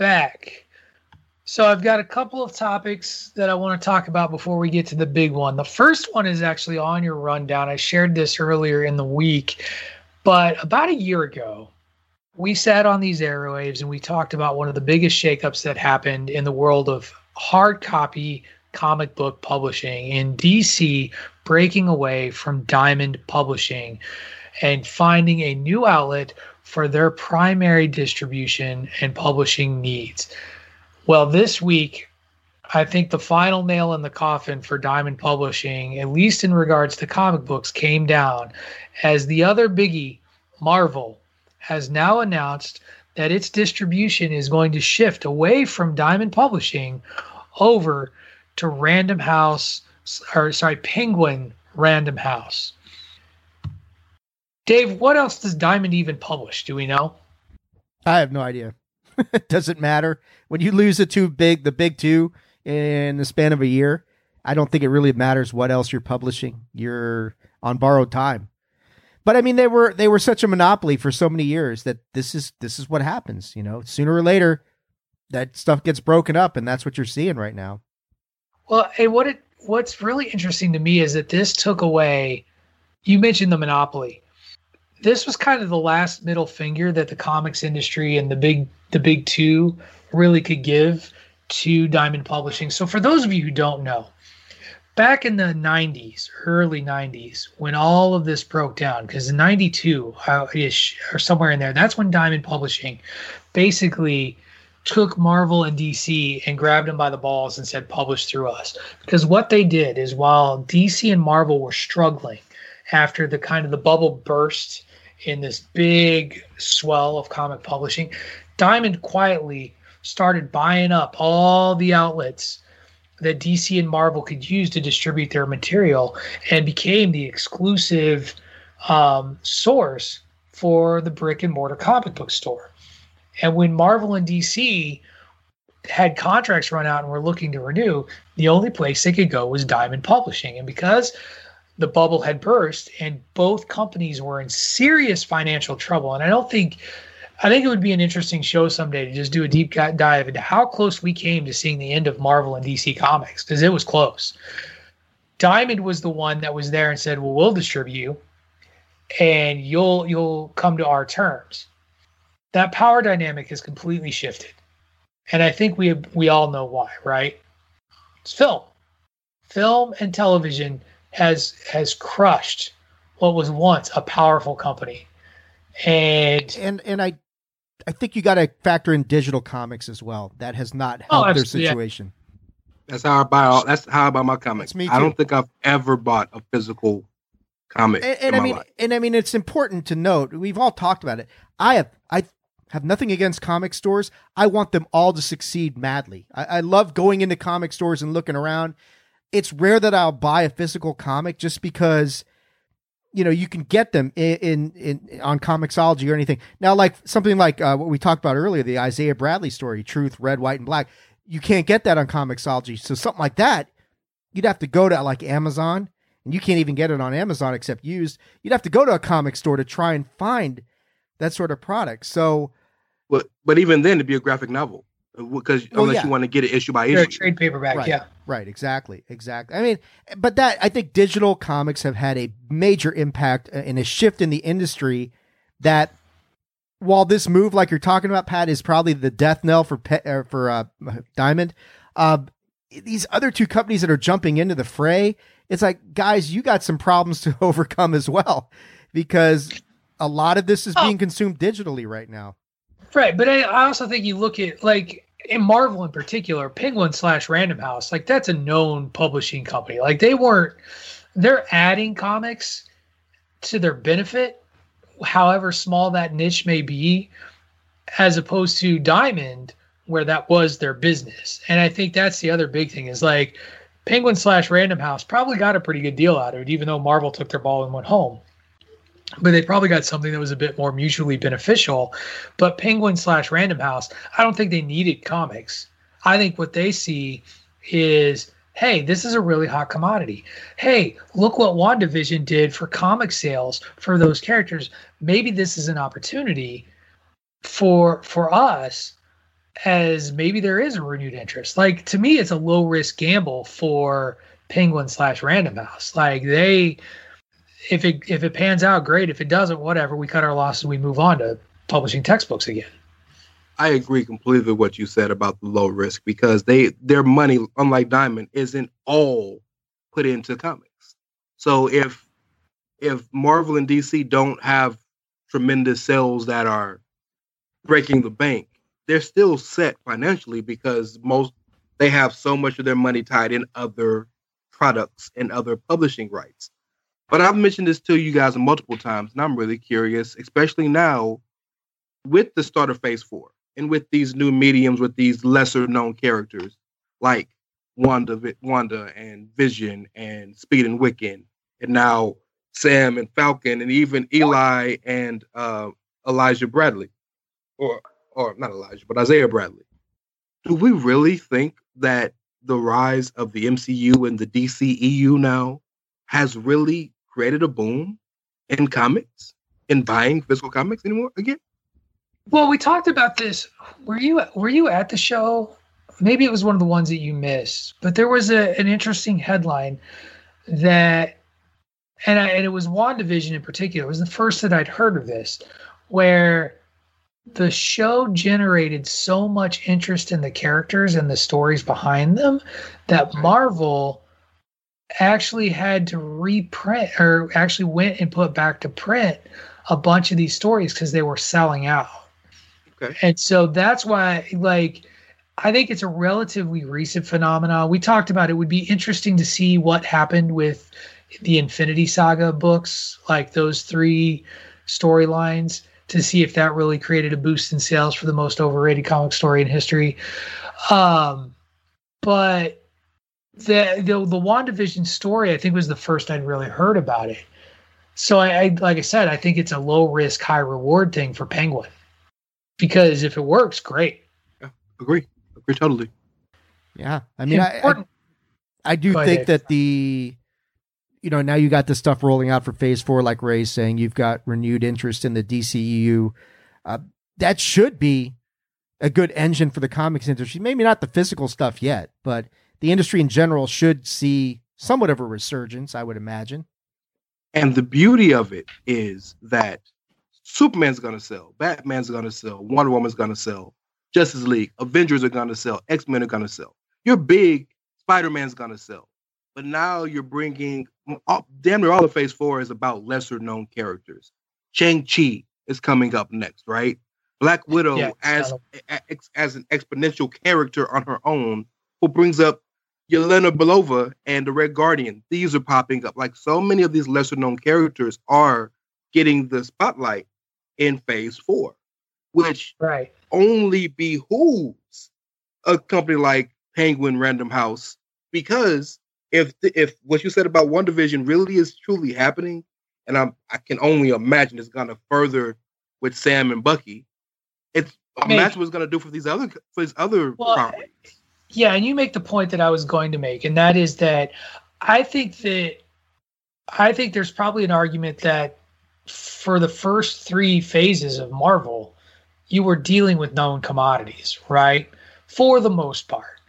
back. So I've got a couple of topics that I want to talk about before we get to the big one. The first one is actually on your rundown. I shared this earlier in the week, but about a year ago, we sat on these airwaves and we talked about one of the biggest shakeups that happened in the world of hard copy comic book publishing in DC breaking away from Diamond Publishing and finding a new outlet for their primary distribution and publishing needs. Well, this week, I think the final nail in the coffin for Diamond Publishing, at least in regards to comic books, came down as the other biggie, Marvel, has now announced that its distribution is going to shift away from Diamond Publishing over to Random House, or sorry, Penguin Random House. Dave, what else does Diamond even publish? Do we know? I have no idea. *laughs* it doesn't matter when you lose the two big, the big two in the span of a year. I don't think it really matters what else you're publishing. You're on borrowed time. But I mean, they were they were such a monopoly for so many years that this is this is what happens. You know, sooner or later, that stuff gets broken up, and that's what you're seeing right now. Well, hey, what it what's really interesting to me is that this took away you mentioned the monopoly. This was kind of the last middle finger that the comics industry and the big the big two really could give to Diamond Publishing. So for those of you who don't know, back in the 90s, early 90s, when all of this broke down, because 92 ish or somewhere in there, that's when Diamond Publishing basically took Marvel and DC and grabbed them by the balls and said, publish through us. Because what they did is while DC and Marvel were struggling after the kind of the bubble burst in this big swell of comic publishing, Diamond quietly started buying up all the outlets that DC and Marvel could use to distribute their material and became the exclusive um, source for the brick and mortar comic book store. And when Marvel and DC had contracts run out and were looking to renew, the only place they could go was Diamond Publishing. And because the bubble had burst and both companies were in serious financial trouble, and I don't think I think it would be an interesting show someday to just do a deep dive into how close we came to seeing the end of Marvel and DC Comics because it was close. Diamond was the one that was there and said, "Well, we'll distribute you, and you'll you'll come to our terms." That power dynamic has completely shifted, and I think we we all know why, right? It's film, film and television has has crushed what was once a powerful company and and and I I think you got to factor in digital comics as well. That has not oh, helped oh, their situation. Yeah. That's how I buy all. That's how I buy my comics. me. I don't think I've ever bought a physical comic. And, and I mean, life. and I mean, it's important to note. We've all talked about it. I have, I have nothing against comic stores. I want them all to succeed madly. I, I love going into comic stores and looking around. It's rare that I'll buy a physical comic just because you know you can get them in, in, in on Comixology or anything. Now, like something like uh, what we talked about earlier, the Isaiah Bradley story, Truth, Red, White, and Black. You can't get that on Comixology. So something like that, you'd have to go to like Amazon, and you can't even get it on Amazon except used. You'd have to go to a comic store to try and find that sort of product. So, but but even then, it'd be a graphic novel because well, unless yeah. you want to get it issue by issue, trade paperback, right. yeah, right, exactly, exactly. I mean, but that I think digital comics have had a major impact and a shift in the industry. That while this move, like you're talking about, Pat, is probably the death knell for Pe- uh, for uh, Diamond. Uh, these other two companies that are jumping into the fray, it's like, guys, you got some problems to *laughs* overcome as well, because a lot of this is oh. being consumed digitally right now. Right, but I, also think you look at like in Marvel in particular, Penguin slash Random House, like that's a known publishing company. Like they weren't, they're adding comics to their benefit, however small that niche may be, as opposed to Diamond, where that was their business. And I think that's the other big thing is like Penguin slash Random House probably got a pretty good deal out of it, even though Marvel took their ball and went home but they probably got something that was a bit more mutually beneficial. But Penguin slash Random House, I don't think they needed comics. I think what they see is, hey, this is a really hot commodity. Hey, look what WandaVision did for comic sales for those characters. Maybe this is an opportunity for for us as maybe there is a renewed interest. Like to me, it's a low risk gamble for Penguin slash Random House. Like they if it if it pans out, great. If it doesn't, whatever. We cut our losses. We move on to publishing textbooks again. I agree completely with what you said about the low risk because they their money, unlike Diamond, isn't all put into comics. So if if Marvel and DC don't have tremendous sales that are breaking the bank, they're still set financially because most they have so much of their money tied in other products and other publishing rights. But I've mentioned this to you guys multiple times, and I'm really curious, especially now with the start of Phase Four and with these new mediums, with these lesser known characters like Wanda, Wanda and Vision and Speed and Wiccan, and now Sam and Falcon, and even Eli and uh, Elijah Bradley, or or not Elijah, but Isaiah Bradley. Do we really think that the rise of the MCU and the DCEU now has really created a boom in comics in buying physical comics anymore again? Well, we talked about this. Were you were you at the show? Maybe it was one of the ones that you missed, but there was a, an interesting headline that and I, and it was WandaVision in particular. It was the first that I'd heard of this, where the show generated so much interest in the characters and the stories behind them that Marvel actually had to reprint or actually went and put back to print a bunch of these stories because they were selling out. Okay. And so that's why, like, I think it's a relatively recent phenomenon. We talked about it would be interesting to see what happened with the Infinity Saga books, like those three storylines, to see if that really created a boost in sales for the most overrated comic story in history. Um, but the the the WandaVision story, I think, was the first I'd really heard about it. So I, I like I said, I think it's a low risk, high reward thing for Penguin. Because if it works, great. Yeah, Agree. Agree totally. Yeah, I mean, I, I I do Go think Dave. that the you know now you got the stuff rolling out for Phase Four, like Rey's saying, you've got renewed interest in the DCEU. Uh, that should be a good engine for the comics industry. Maybe not the physical stuff yet, but the industry in general should see somewhat of a resurgence. I would imagine. And the beauty of it is that Superman's gonna sell, Batman's gonna sell, Wonder Woman's gonna sell, Justice League, Avengers are gonna sell, X Men are gonna sell. You're big, Spider Man's gonna sell. But now you're bringing all, damn near all of Phase Four is about lesser known characters. Shang Chi is coming up next, right? Black Widow Yeah, as um, a- a- as an exponential character on her own, who brings up Yelena Belova and the Red Guardian. These are popping up. Like so many of these lesser known characters are getting the spotlight in phase four, which Right. only behooves a company like Penguin Random House because if if what you said about WandaVision really is truly happening, and I'm I can only imagine it's gonna further with Sam and Bucky. It's imagine what it's gonna do for these other for these other Well, properties. Yeah, and you make the point that I was going to make, and that is that I think that I think there's probably an argument that for the first three phases of Marvel, you were dealing with known commodities, right? For the most part.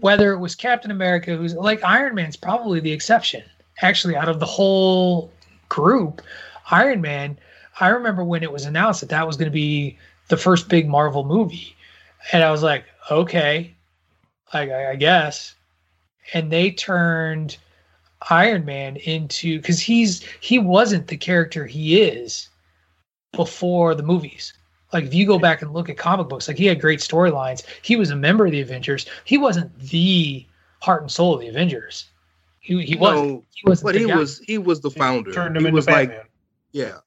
Whether it was Captain America, who's like Iron Man's probably the exception. Actually, out of the whole group, Iron Man, I remember when it was announced that that was going to be the first big Marvel movie. And I was like, okay, I, I, I guess. And they turned Iron Man into because he's he wasn't the character he is before the movies. Like if you go back and look at comic books, like he had great storylines. He was a member of the Avengers. He wasn't the heart and soul of the Avengers. He he wasn't. No, He wasn't but the he guy. was he was the founder. Turned him he into was Batman. like yeah.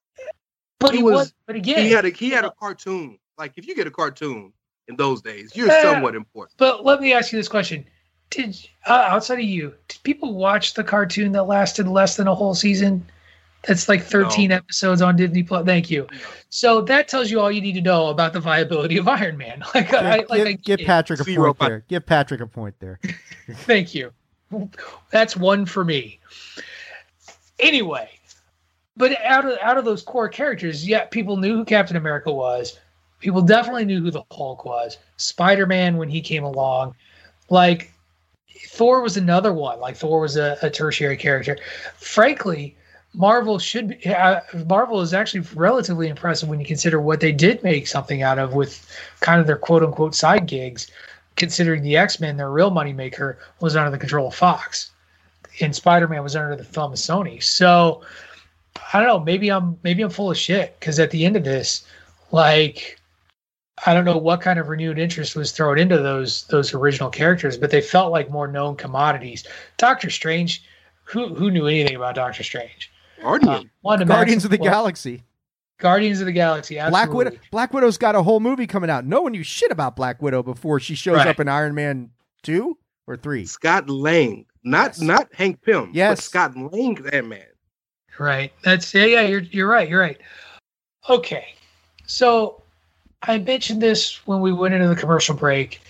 But he, he was, was- But again, He had a he had a cartoon. Like if you get a cartoon in those days, you're Yeah. somewhat important. But let me ask you this question: Did uh, outside of you, did people watch the cartoon that lasted less than a whole season? That's like 13 No. episodes on Disney Plus. Thank you. So that tells you all you need to know about the viability of Iron Man. *laughs* Like, I, Give, like I give, give get it. Patrick a Zero point there. Give Patrick a point there. *laughs* *laughs* Thank you. That's one for me. Anyway, but out of out of those core characters, yeah, people knew who Captain America was. People definitely knew who the Hulk was. Spider Man when he came along, like Thor was another one. Like Thor was a, a tertiary character. Frankly, Marvel should be. Uh, Marvel is actually relatively impressive when you consider what they did make something out of with kind of their quote unquote side gigs considering the X Men, their real moneymaker, was under the control of Fox, and Spider Man was under the thumb of Sony. So I don't know. Maybe I'm maybe I'm full of shit because at the end of this, like I don't know what kind of renewed interest was thrown into those those original characters, but they felt like more known commodities. Doctor Strange, who who knew anything about Doctor Strange? Guardian. Um, Wanda Guardians Maximoff- of the well, Galaxy. Guardians of the Galaxy. Black Widow. Black Widow's got a whole movie coming out. No one knew shit about Black Widow before she shows Right. up in Iron Man two or three. Scott Lang, not Yes. not Hank Pym. Yes. but Scott Lang, that man. Right. That's yeah, yeah, you're you're right, you're right. Okay. So I mentioned this when we went into the commercial break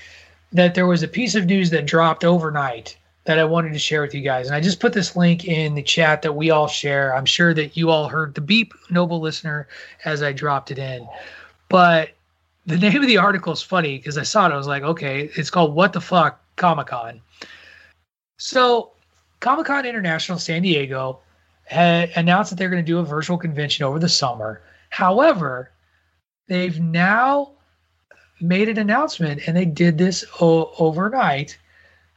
that there was a piece of news that dropped overnight that I wanted to share with you guys. And I just put this link in the chat that we all share. I'm sure that you all heard the beep, noble listener, as I dropped it in. But the *laughs* name of the article is funny because I saw it. I was like, okay, it's called What the Fuck Comic Con. So, Comic Con International San Diego had announced that they're going to do a virtual convention over the summer. However, they've now made an announcement, and they did this o- overnight,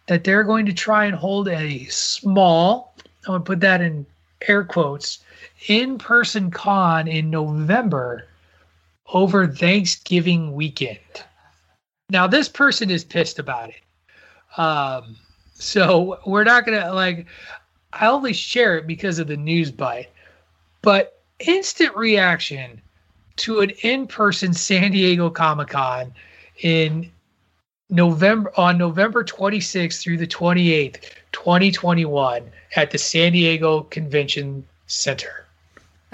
that they're going to try and hold a small, I'm going to put that in air quotes, in person con in November over Thanksgiving weekend. Now, this person is pissed about it. Um, so we're not going to, like, I only share it because of the news bite, but instant reaction to an in-person San Diego Comic Con in November on November 26th through the 28th, 2021 at the San Diego Convention Center.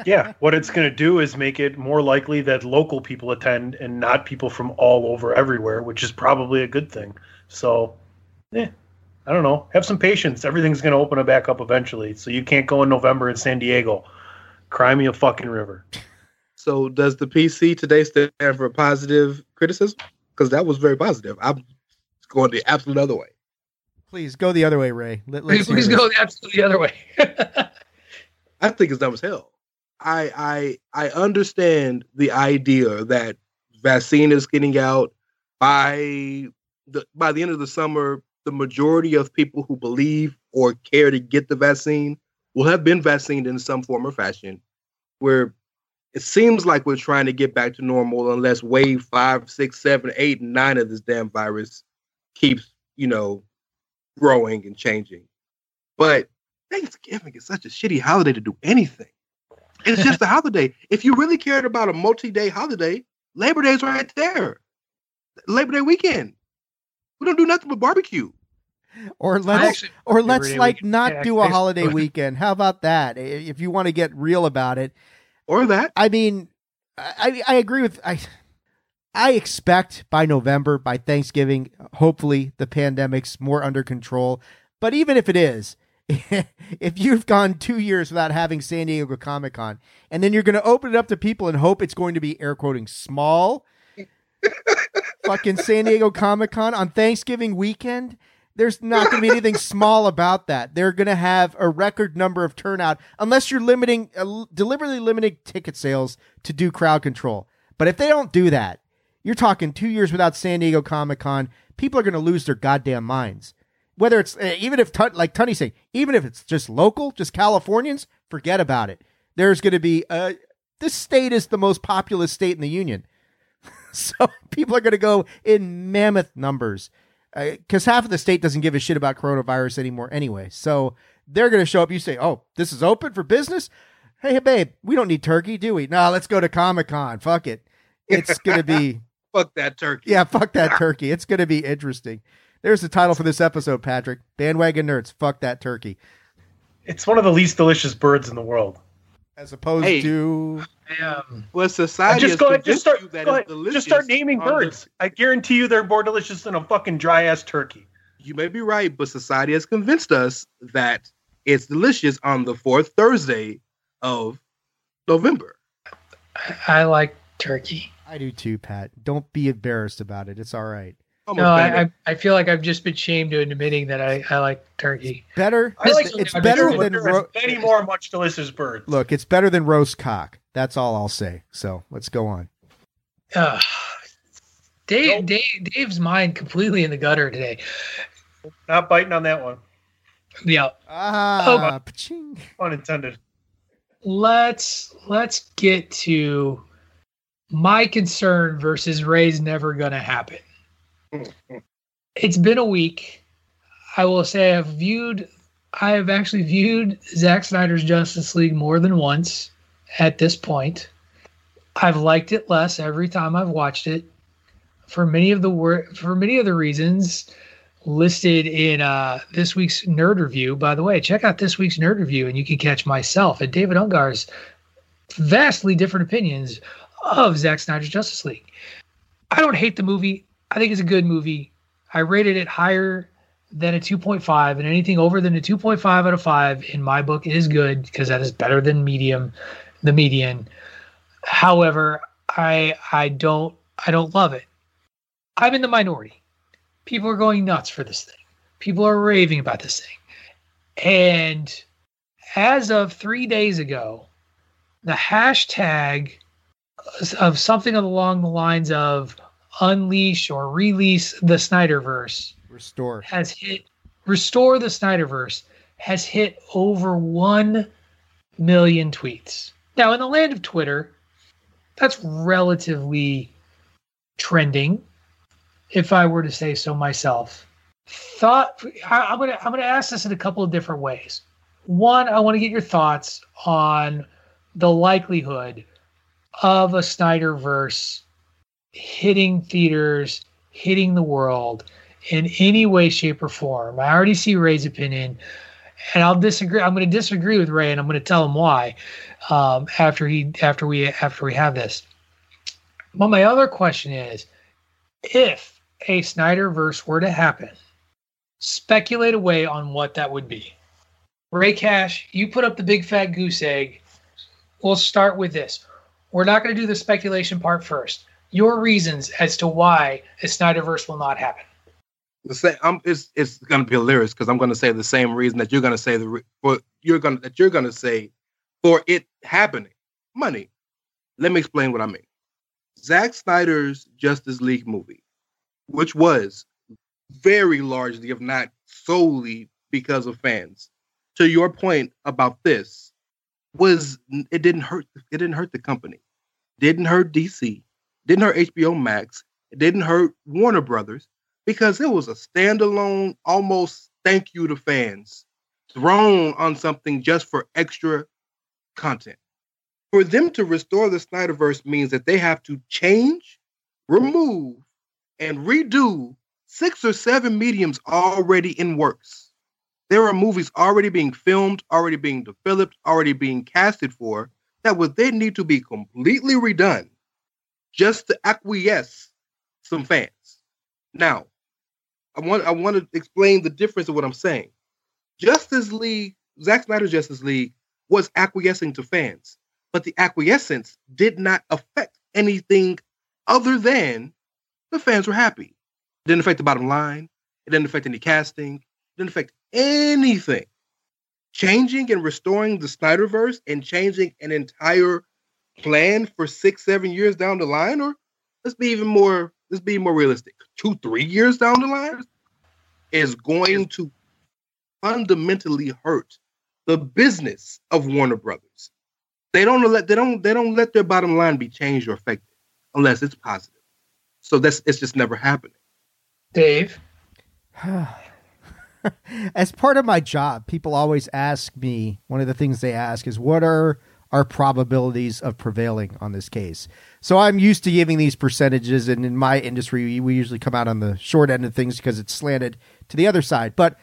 yeah, what it's going to do is make it more likely that local people attend and not people from all over everywhere, which is probably a good thing. So, yeah, I don't know. Have some patience. Everything's going to open back up eventually. So you can't go in November in San Diego. Cry me a fucking river. So does the PC today stand for positive criticism? Because that was very positive. I'm going the absolute other way. Please go the other way, Rey. Let, let's Please, hear go the absolute the other way. *laughs* I think it's dumb as hell. I I I understand the idea that vaccine is getting out by the by the end of the summer. The majority of people who believe or care to get the vaccine will have been vaccinated in some form or fashion. Where it seems like we're trying to get back to normal unless wave five, six, seven, eight, and nine of this damn virus keeps, you know, growing and changing. But Thanksgiving is such a shitty holiday to do anything. It's just a *laughs* holiday. If you really cared about a multi-day holiday, Labor Day's right there. Labor Day weekend. We don't do nothing but barbecue. Or let's actually- or let's like weekend. not Yeah, do a holiday weekend. How about that? If you want to get real about it, Or that. I mean, I I agree with I. I expect by November, by Thanksgiving, hopefully the pandemic's more under control. But even if it is, *laughs* if you've gone two years without having San Diego Comic Con, and then you're going to open it up to people and hope it's going to be air quoting small, *laughs* fucking San Diego Comic Con on Thanksgiving weekend, there's not going to be anything *laughs* small about that. They're going to have a record number of turnout unless you're limiting, uh, deliberately limiting ticket sales to do crowd control. But if they don't do that, you're talking two years without San Diego Comic Con. People are going to lose their goddamn minds. Whether it's uh, even if like Tunney's saying, even if it's just local, just Californians, forget about it. There's going to be uh, this state is the most populous state in the union, *laughs* so people are going to go in mammoth numbers Uh, because half of the state doesn't give a shit about coronavirus anymore anyway. So they're going to show up. You say, "Oh, this is open for business." Hey, babe, we don't need turkey, do we? No, let's go to Comic Con. Fuck it. It's going to be *laughs* Fuck that turkey. yeah, fuck that *laughs* turkey. It's going to be interesting. There's the title for this episode, Patrick. Bandwagon nerds. Fuck that turkey. It's one of the least delicious birds in the world. As opposed Hey. to Um, Well, society just has go ahead, just start, that go it's ahead, just start naming on the- birds. I guarantee you they're more delicious than a fucking dry ass turkey. You may be right, but society has convinced us that it's delicious on the fourth Thursday of November. I like turkey. I do too, Pat. Don't be embarrassed about it. It's all right. I'm No. I, I I feel like I've just been shamed into admitting that I, I like turkey. Better. I like it's them better too, than there ro- is many more much delicious birds. look. It's better than roast cock. That's all I'll say. So let's go on. Ugh. Dave, Nope. Dave, Dave's mind completely in the gutter today. Not biting on that one. Yeah, Ah, pa-ching. Unintended. let's let's get to my concern versus Rey's never gonna happen. *laughs* it's been a week. I will say I've viewed I have actually viewed Zack Snyder's Justice League more than once at this point. I've liked it less every time I've watched it for many of the wor- for many of the reasons listed in uh, this week's nerd review. By the way, check out this week's nerd review, and you can catch myself and David Ungar's vastly different opinions of Zack Snyder's Justice League. I don't hate the movie. I think it's a good movie. I rated it higher than a 2.5, and anything over than a 2.5 out of 5 in my book is good because that is better than medium, the median. However, I I don't I don't love it. I'm in the minority. People are going nuts for this thing. People are raving about this thing. And as of three days ago, the hashtag of something along the lines of unleash or release the Snyderverse Restore. has hit restore the Snyderverse has hit over 1 million tweets. Now in the land of Twitter, that's relatively trending if I were to say so myself. Thought I, am gonna I'm gonna ask this in a couple of different ways. One, I want to get your thoughts on the likelihood of a Snyderverse hitting theaters, hitting the world in any way, shape, or form. I already see Rey's opinion, and I'll disagree. I'm going to disagree with Rey, and I'm going to tell him why um, after he after we after we have this. But my other question is, if a Snyderverse were to happen, speculate away on what that would be. Rey Cash, you put up the big fat goose egg. We'll start with this. We're not going to do the speculation part first. Your reasons as to why a Snyderverse will not happen. The same. I'm, it's it's going to be hilarious because I'm going to say the same reason that you're going to say the for you're going that you're going to say for it happening. Money. Let me explain what I mean. Zack Snyder's Justice League movie, which was very largely, if not solely, because of fans. To your point about this, was it didn't hurt it didn't hurt the company, didn't hurt DC, didn't hurt HBO Max, it didn't hurt Warner Brothers because it was a standalone, almost thank you to fans thrown on something just for extra content. For them to restore the Snyderverse means that they have to change, remove, and redo six or seven mediums already in works. There are movies already being filmed, already being developed, already being casted for that would then need to be completely redone just to acquiesce some fans. Now, I want I want to explain the difference of what I'm saying. Justice League, Zack Snyder's Justice League was acquiescing to fans, but the acquiescence did not affect anything other than the fans were happy. It didn't affect the bottom line. It didn't affect any casting. It didn't affect anything. Changing and restoring the Snyderverse and changing an entire plan for six, seven years down the line, or let's be even more, let's be more realistic. Two, three years down the line is going to fundamentally hurt the business of Warner Brothers. They don't let they don't they don't let their bottom line be changed or affected unless it's positive. So that's it's just never happening. Dave. *sighs* As part of my job, people always ask me, one of the things they ask is what are our probabilities of prevailing on this case. So I'm used to giving these percentages, and in my industry, we usually come out on the short end of things because it's slanted to the other side. But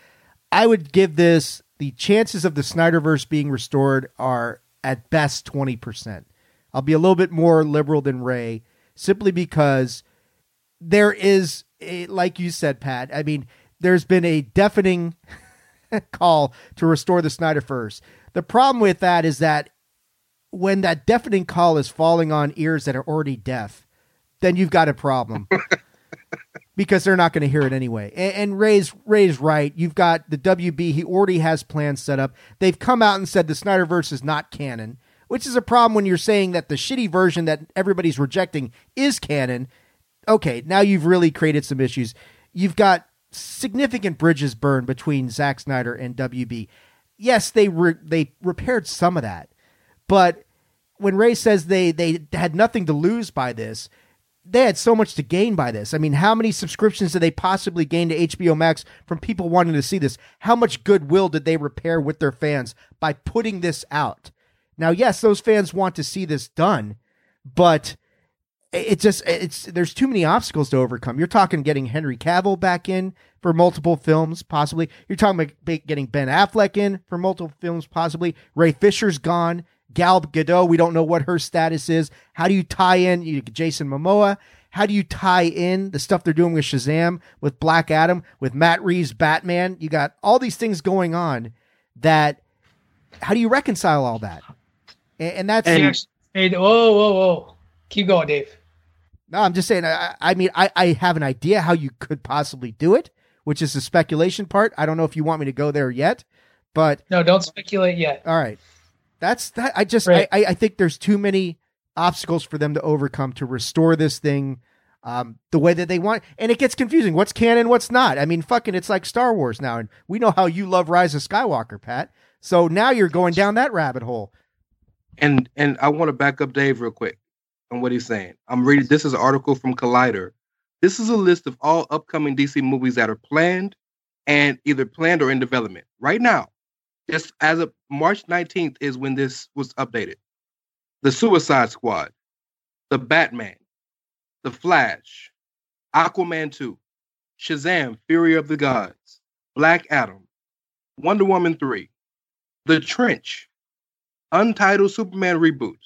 I would give this the chances of the Snyderverse being restored are at best 20%. I'll be a little bit more liberal than Rey simply because there is, a, like you said, Pat, I mean, there's been a deafening *laughs* call to restore the Snyderverse. The problem with that is that when that deafening call is falling on ears that are already deaf, then you've got a problem. *laughs* because they're not going to hear it anyway. And, and, Rey's Rey's right. You've got the WB. He already has plans set up. They've come out and said the Snyderverse is not canon, which is a problem when you're saying that the shitty version that everybody's rejecting is canon. Okay, now you've really created some issues. You've got significant bridges burned between Zack Snyder and WB. Yes, they re- they repaired some of that, but when Rey says they they had nothing to lose by this, they had so much to gain by this. I mean, how many subscriptions did they possibly gain to HBO Max from people wanting to see this? How much goodwill did they repair with their fans by putting this out? Now, yes, those fans want to see this done, but it just it's there's too many obstacles to overcome. You're talking getting Henry Cavill back in for multiple films, possibly. You're talking about getting Ben Affleck in for multiple films, possibly. Ray Fisher's gone. Gal Gadot, we don't know what her status is. How do you tie in you, Jason Momoa? How do you tie in the stuff they're doing with Shazam, with Black Adam, with Matt Reeves' Batman? You got all these things going on that how do you reconcile all that? And, and that's and, hey, whoa, whoa, whoa. Keep going, Dave. No, I'm just saying. I, I mean, I, I have an idea how you could possibly do it, which is the speculation part. I don't know if you want me to go there yet, But no, don't speculate yet. All right, that's that. I just Right. I, I I think there's too many obstacles for them to overcome to restore this thing um, the way that they want, and it gets confusing. What's canon? What's not? I mean, fucking, it's like Star Wars now, and we know how you love Rise of Skywalker, Pat. So now you're going down that rabbit hole. And and I want to back up Dave real quick on what he's saying. I'm reading. This is an article from Collider. This is a list of all upcoming DC movies that are planned and either planned or in development right now. Just as of March 19th is when this was updated. The Suicide Squad, The Batman, The Flash, Aquaman 2, Shazam: Fury of the Gods, Black Adam, Wonder Woman 3, The Trench, Untitled Superman reboot,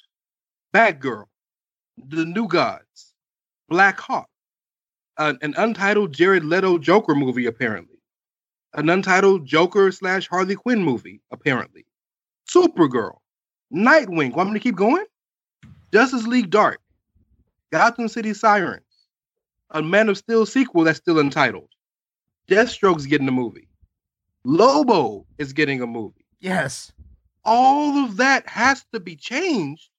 Batgirl, The New Gods, Black Hawk, an, an untitled Jared Leto Joker movie apparently, an untitled Joker slash Harley Quinn movie apparently, Supergirl, Nightwing. Want me to keep going? Justice League Dark, Gotham City Sirens, a Man of Steel sequel that's still untitled. Deathstroke's getting a movie. Lobo is getting a movie. Yes. All of that has to be changed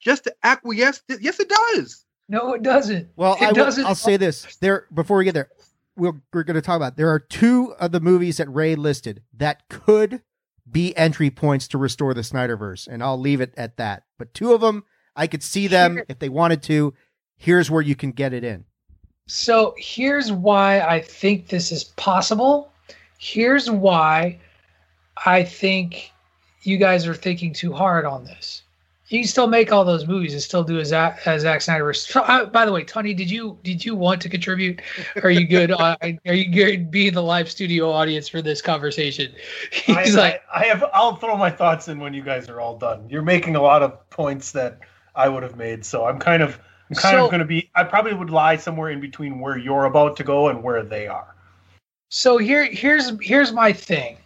just to acquiesce. To, yes, it does. No, it doesn't. Well, it I doesn't. I'll say this there before we get there. We'll, we're going to talk about there are two of the movies that Rey listed that could be entry points to restore the Snyderverse, and I'll leave it at that. But two of them, I could see them if they wanted to. Here's where you can get it in. So here's why I think this is possible. Here's why I think you guys are thinking too hard on this. You can still make all those movies and still do as as Zack Snyder. So, uh, by the way, Tunney, did you did you want to contribute? Are you good? *laughs* uh, are you good being the live studio audience for this conversation? *laughs* I, like, I, I have. I'll throw my thoughts in when you guys are all done. You're making a lot of points that I would have made, so I'm kind of, I'm kind So- of going to be. I probably would lie somewhere in between where you're about to go and where they are. So here, here's here's my thing.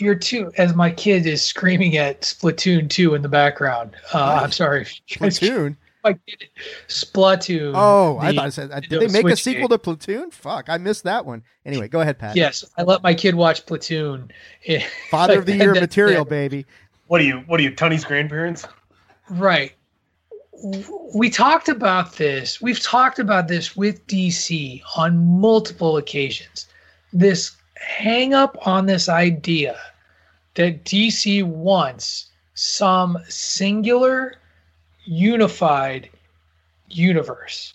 You're two, as my kid is screaming at Splatoon two in the background. Uh, I'm sorry, Splatoon. *laughs* My kid, Splatoon. Oh, I thought it said. Did they make a sequel game. to Platoon? Fuck, I missed that one. Anyway, go ahead, Pat. Yes, I let my kid watch Platoon. *laughs* Father of the Year that's material, it. baby. What are you? What are you? Tony's grandparents? Right. We talked about this. We've talked about this with DC on multiple occasions. This hang up on this idea that DC wants some singular, unified universe,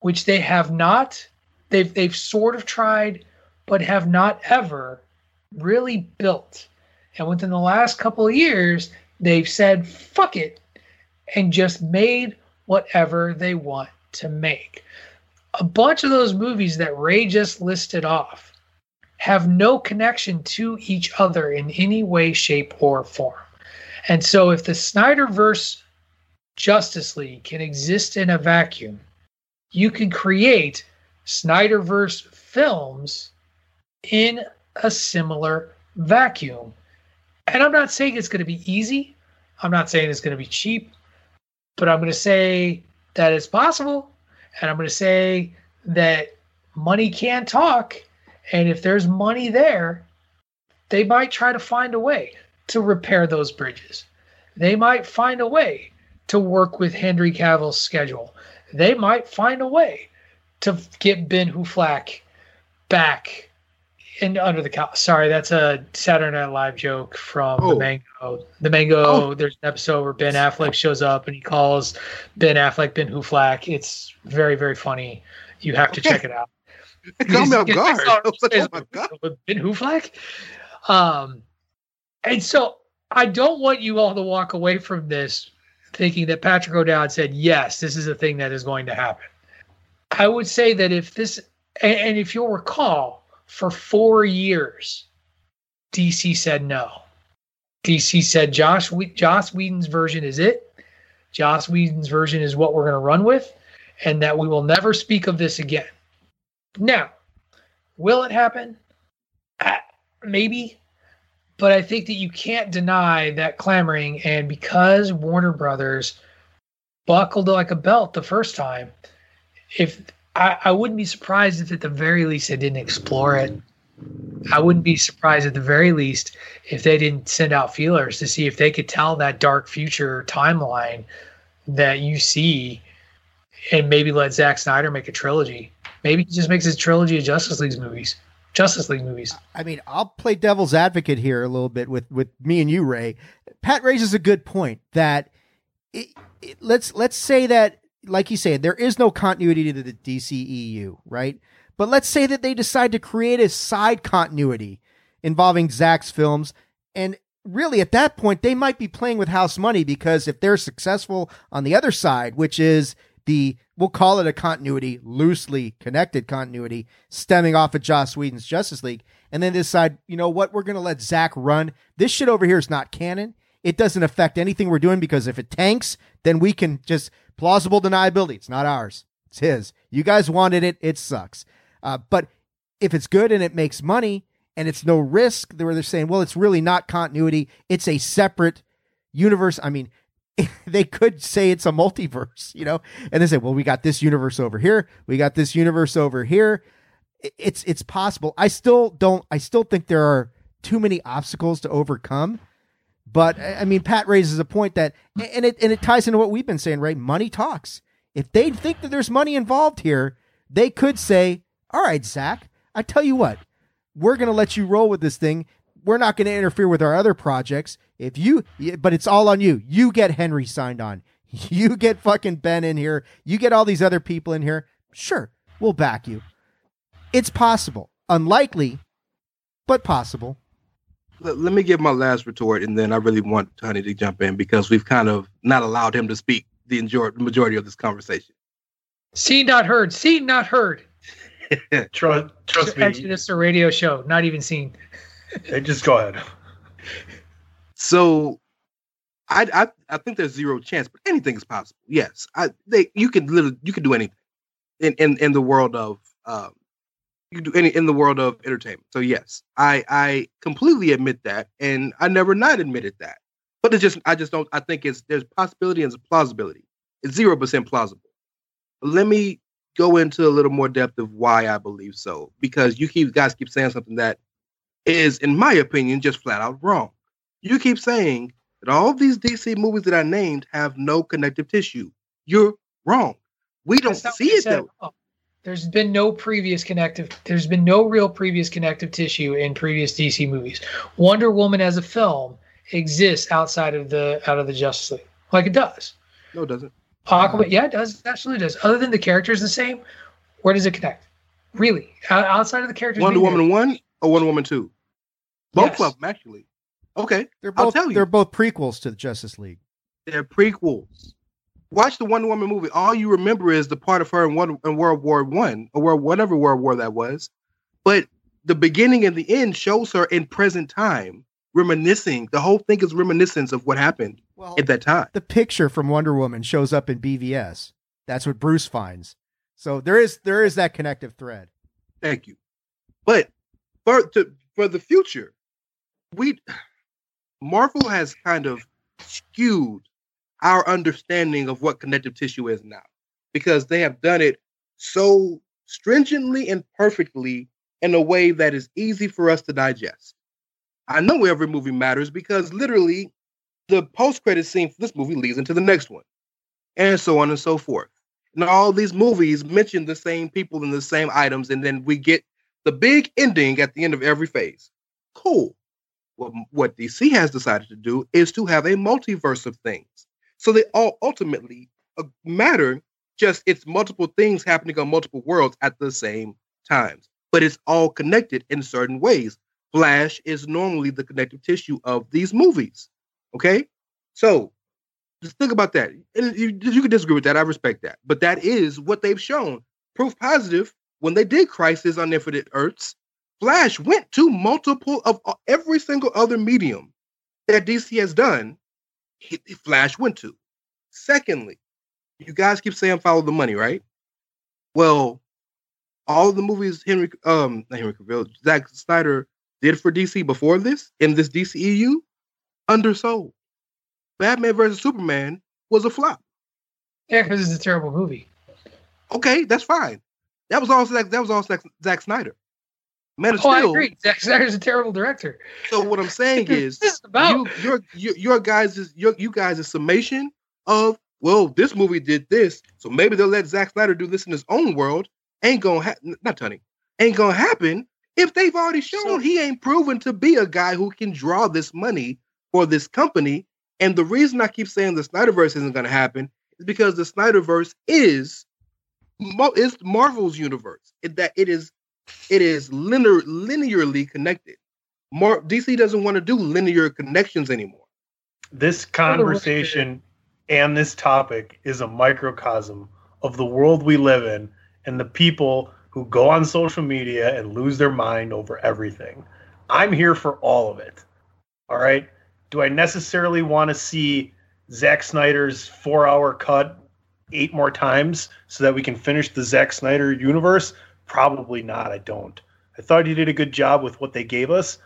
which they have not. They've they've sort of tried, but have not ever really built. And within the last couple of years, they've said, fuck it, and just made whatever they want to make. A bunch of those movies that Rey just listed off have no connection to each other in any way, shape, or form. And so if the Snyderverse Justice League can exist in a vacuum, you can create Snyderverse films in a similar vacuum. And I'm not saying it's going to be easy. I'm not saying it's going to be cheap, but I'm going to say that it's possible. And I'm going to say that money can talk. And if there's money there, they might try to find a way to repair those bridges. They might find a way to work with Henry Cavill's schedule. They might find a way to get Ben Huflack back in under the cow. Sorry, that's a Saturday Night Live joke from Oh. the Mango. The Mango. Oh. There's an episode where Ben Affleck shows up and he calls Ben Affleck Ben Huflack. It's very very funny. You have to Okay. check it out. It caught me off guard. *laughs* I was like, oh my god. Ben Huflack. Um, and so I don't want you all to walk away from this thinking that Patrick O'Dowd said, yes, this is a thing that is going to happen. I would say that if this, and, and if you'll recall, for four years, DC said no. DC said Josh Whe- Joss Whedon's version is it. Joss Whedon's version is what we're going to run with, and that we will never speak of this again. Now, will it happen? Uh, maybe, but I think that you can't deny that clamoring. And because Warner Brothers buckled like a belt the first time, if I, I wouldn't be surprised if at the very least they didn't explore it. I wouldn't be surprised at the very least if they didn't send out feelers to see if they could tell that dark future timeline that you see and maybe let Zack Snyder make a trilogy. Maybe he just makes his trilogy of Justice League movies. Justice League movies. I mean, I'll play devil's advocate here a little bit with with me and you, Rey. Pat raises a good point that it, it, let's let's say that, like you said, there is no continuity to the DCEU, right? But let's say that they decide to create a side continuity involving Zack's films, and really at that point they might be playing with house money because if they're successful on the other side, which is the we'll call it a continuity, loosely connected continuity, stemming off of Joss Whedon's Justice League, and then decide, you know what, we're gonna let Zack run. This shit over here is not canon. It doesn't affect anything we're doing because if it tanks, then we can just plausible deniability. It's not ours. It's his. You guys wanted it. It sucks. Uh, but if it's good and it makes money and it's no risk, where they're saying, well, it's really not continuity. It's a separate universe. I mean, *laughs* they could say it's a multiverse, you know, and they say, well, we got this universe over here. We got this universe over here. It's, it's possible. I still don't, I still think there are too many obstacles to overcome. But I mean, Pat raises a point that, and it, and it ties into what we've been saying, right? Money talks. If they think that there's money involved here, they could say, all right, Zack, I tell you what, we're going to let you roll with this thing. We're not going to interfere with our other projects. If you, but it's all on you. You get Henry signed on. *laughs* You get fucking Ben in here. You get all these other people in here. Sure, we'll back you. It's possible. Unlikely, but possible. Let, let me give my last retort, and then I really want Tunney to jump in because we've kind of not allowed him to speak the majority of this conversation. Seen, not heard. Seen, not heard. *laughs* trust, trust me. Actually, this is a radio show, not even seen. Just go ahead. So, I, I I think there's zero chance, but anything is possible. Yes, I they you could literally you could do anything in in in the world of um you do any in the world of entertainment. So yes, I I completely admit that, and I never not admitted that. But it's just I just don't I think it's there's possibility and plausibility. It's zero percent plausible. Let me go into a little more depth of why I believe so, because you keep guys keep saying something that is, in my opinion, just flat out wrong. You keep saying that all these DC movies that I named have no connective tissue. You're wrong. We don't see it though. There's been no previous connective. There's been no real previous connective tissue in previous DC movies. Wonder Woman as a film exists outside of the out of the Justice League, like it does. No, it doesn't. Aquaman, yeah, it does. It absolutely does. Other than the characters the same, where does it connect? Really, outside of the characters. Wonder Woman there. one or Wonder Woman two? Both Yes. of them actually. Okay, They're I'll both tell you. they're both prequels to the Justice League. They're prequels. Watch the Wonder Woman movie. All you remember is the part of her in, Wonder, in World War One or World, whatever World War that was. But the beginning and the end shows her in present time, reminiscing. The whole thing is reminiscence of what happened Well, at that time. the picture from Wonder Woman shows up in BVS. That's what Bruce finds. So there is there is that connective thread. Thank you. But for to, for the future, we Marvel has kind of skewed our understanding of what connective tissue is now because they have done it so stringently and perfectly in a way that is easy for us to digest. I know every movie matters because literally the post credit scene for this movie leads into the next one, and so on and so forth. And all these movies mention the same people and the same items, and then we get the big ending at the end of every phase. Cool. What, what DC has decided to do is to have a multiverse of things. So they all ultimately uh, matter, just it's multiple things happening on multiple worlds at the same times. But it's all connected in certain ways. Flash is normally the connective tissue of these movies. Okay? So just think about that. And you, you can disagree with that. I respect that. But that is what they've shown. Proof positive when they did Crisis on Infinite Earths, Flash went to multiple of uh, every single other medium that DC has done. he- Flash went to. Secondly, you guys keep saying follow the money, right? Well, all of the movies Henry, um, not Henry Cavill, Zack Snyder did for DC before this in this DCEU, undersold. Batman versus Superman was a flop. Yeah, because it's a terrible movie. Okay, that's fine. That was all Zack, that was all Zack, Zack Snyder. Man of Oh, I Steel. agree. Zack Snyder's a terrible director. So what I'm saying *laughs* is, This is about you, your your your guys' your you guys' a summation of well, this movie did this, so maybe they'll let Zack Snyder do this in his own world. Ain't gonna happen. Not Tony. Ain't gonna happen if they've already shown So- he ain't proven to be a guy who can draw this money for this company. And the reason I keep saying the Snyderverse isn't gonna happen is because the Snyderverse is Mo- is Marvel's universe. It, that it is it is linear linearly connected. Mar- DC doesn't want to do linear connections anymore. this conversation and this topic is a microcosm of the world we live in and the people who go on social media and lose their mind over everything. I'm here for all of it. All right. Do I necessarily want to see Zack Snyder's four hour cut eight more times so that we can finish the Zack Snyder universe? Probably not. I don't. I thought he did a good job with what they gave us.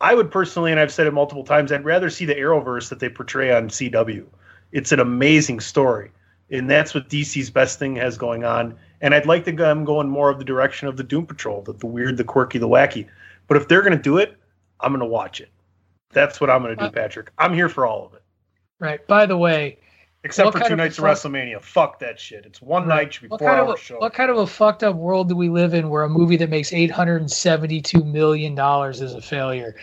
I would personally, and I've said it multiple times, I'd rather see the Arrowverse that they portray on CW. It's an amazing story, and that's what DC's best thing has going on. And I'd like to go- them going more of the direction of the Doom Patrol, the, the weird, the quirky, the wacky. But if they're going to do it, I'm going to watch it. That's what I'm going to do, Uh, Patrick. I'm here for all of it, right. By the way, except what for two nights of fuck- WrestleMania. Fuck that shit. It's one night, should be what four kind of hours a, show. what kind of a fucked up world do we live in where a movie that makes eight hundred and seventy two million dollars is a failure?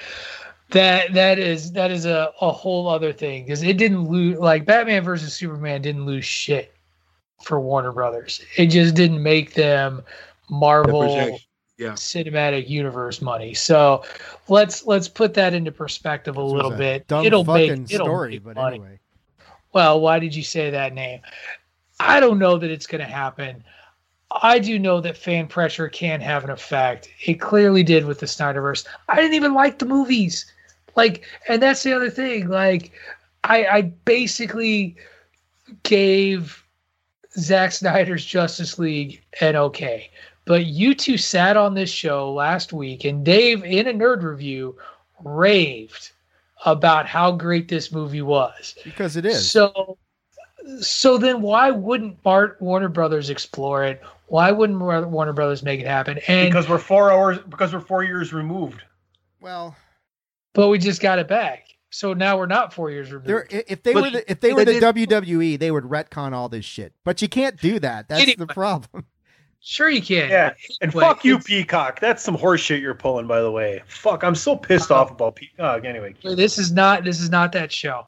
That that is that is a, a whole other thing because it didn't lose like Batman versus Superman didn't lose shit for Warner Brothers. It just didn't make them Marvel yeah. cinematic universe money. So let's let's put that into perspective a little a bit. Dumb it'll make it'll story, make but money. anyway. Well, why did you say that name? I don't know that it's going to happen. I do know that fan pressure can have an effect. It clearly did with the Snyderverse. I didn't even like the movies. Like, and that's the other thing. Like, I, I basically gave Zack Snyder's Justice League an okay. But you two sat on this show last week, and Dave, in a nerd review, raved about how great this movie was. Because it is. So, so then why wouldn't Bart Warner Brothers explore it? Why wouldn't Warner Brothers make it happen? And because we're four hours, because we're four years removed. well, but we just got it back. So now we're not four years removed. they're, if they But were the, if they they were the WWE, they would retcon all this shit. But you can't do that. That's the problem. *laughs* Sure, you can. Yeah, and Anyway, fuck you, Peacock. That's some horse shit you're pulling, by the way. Fuck, I'm so pissed off about Peacock. Anyway, This is not. This is not that show.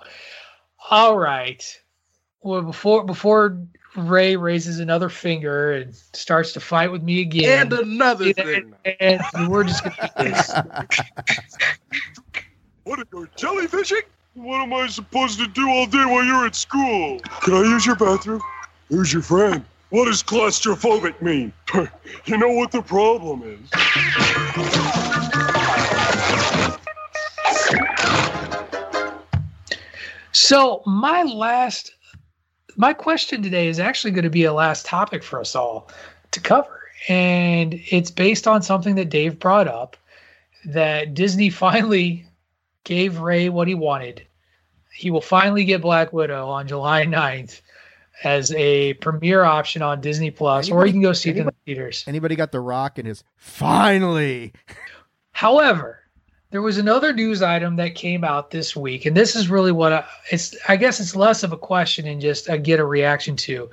All right. Well, before before Rey raises another finger and starts to fight with me again, And another and, thing. and we're just gonna do this. *laughs* What are you jellyfishing? What am I supposed to do all day while you're at school? Can I use your bathroom? Who's your friend? What does claustrophobic mean? *laughs* you know what the problem is. So my last, my question today is actually going to be a last topic for us all to cover, and it's based on something that Dave brought up that Disney *laughs* finally gave Rey what he wanted. He will finally get Black Widow on July 9th as a premiere option on Disney Plus, or you can go see it in the theaters. Anybody got the Rock and his finally? *laughs* However, there was another news item that came out this week, and this is really what I, it's. I guess it's less of a question and just a get a reaction to.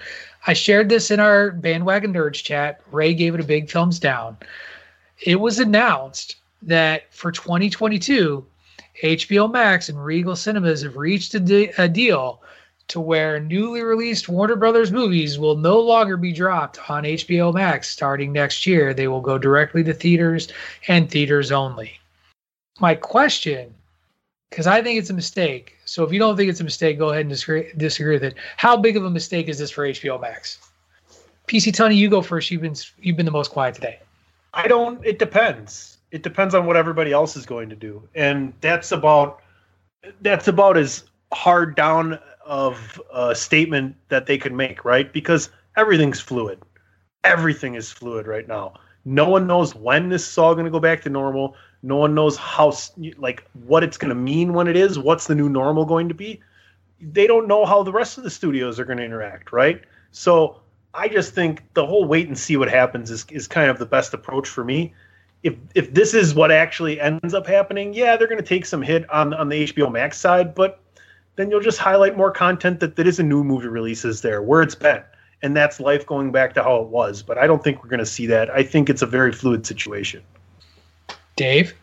I shared this in our bandwagon nerds chat. Rey gave it a big thumbs down. It was announced that for 2022, HBO Max and Regal Cinemas have reached a, de- a deal to where newly released Warner Brothers movies will no longer be dropped on HBO Max starting next year. They will go directly to theaters and theaters only. My question, because I think it's a mistake. So if you don't think it's a mistake, go ahead and disagree, disagree with it. How big of a mistake is this for HBO Max? PC Tunney, you go first. You've been you've been the most quiet today. I don't. It depends. It depends on what everybody else is going to do, and that's about that's about as hard down of a statement that they could make, right? Because everything's fluid. Everything is fluid right now. No one knows when this is all going to go back to normal. No one knows how, like, what it's going to mean when it is. What's the new normal going to be? They don't know how the rest of the studios are going to interact, right? So I just think the whole wait and see what happens is, is kind of the best approach for me. if if this is what actually ends up happening, yeah, they're going to take some hit on on the HBO Max side, but then you'll just highlight more content that, that isn't new movie releases there where it's been. And that's life going back to how it was. But I don't think we're going to see that. I think it's a very fluid situation. Dave?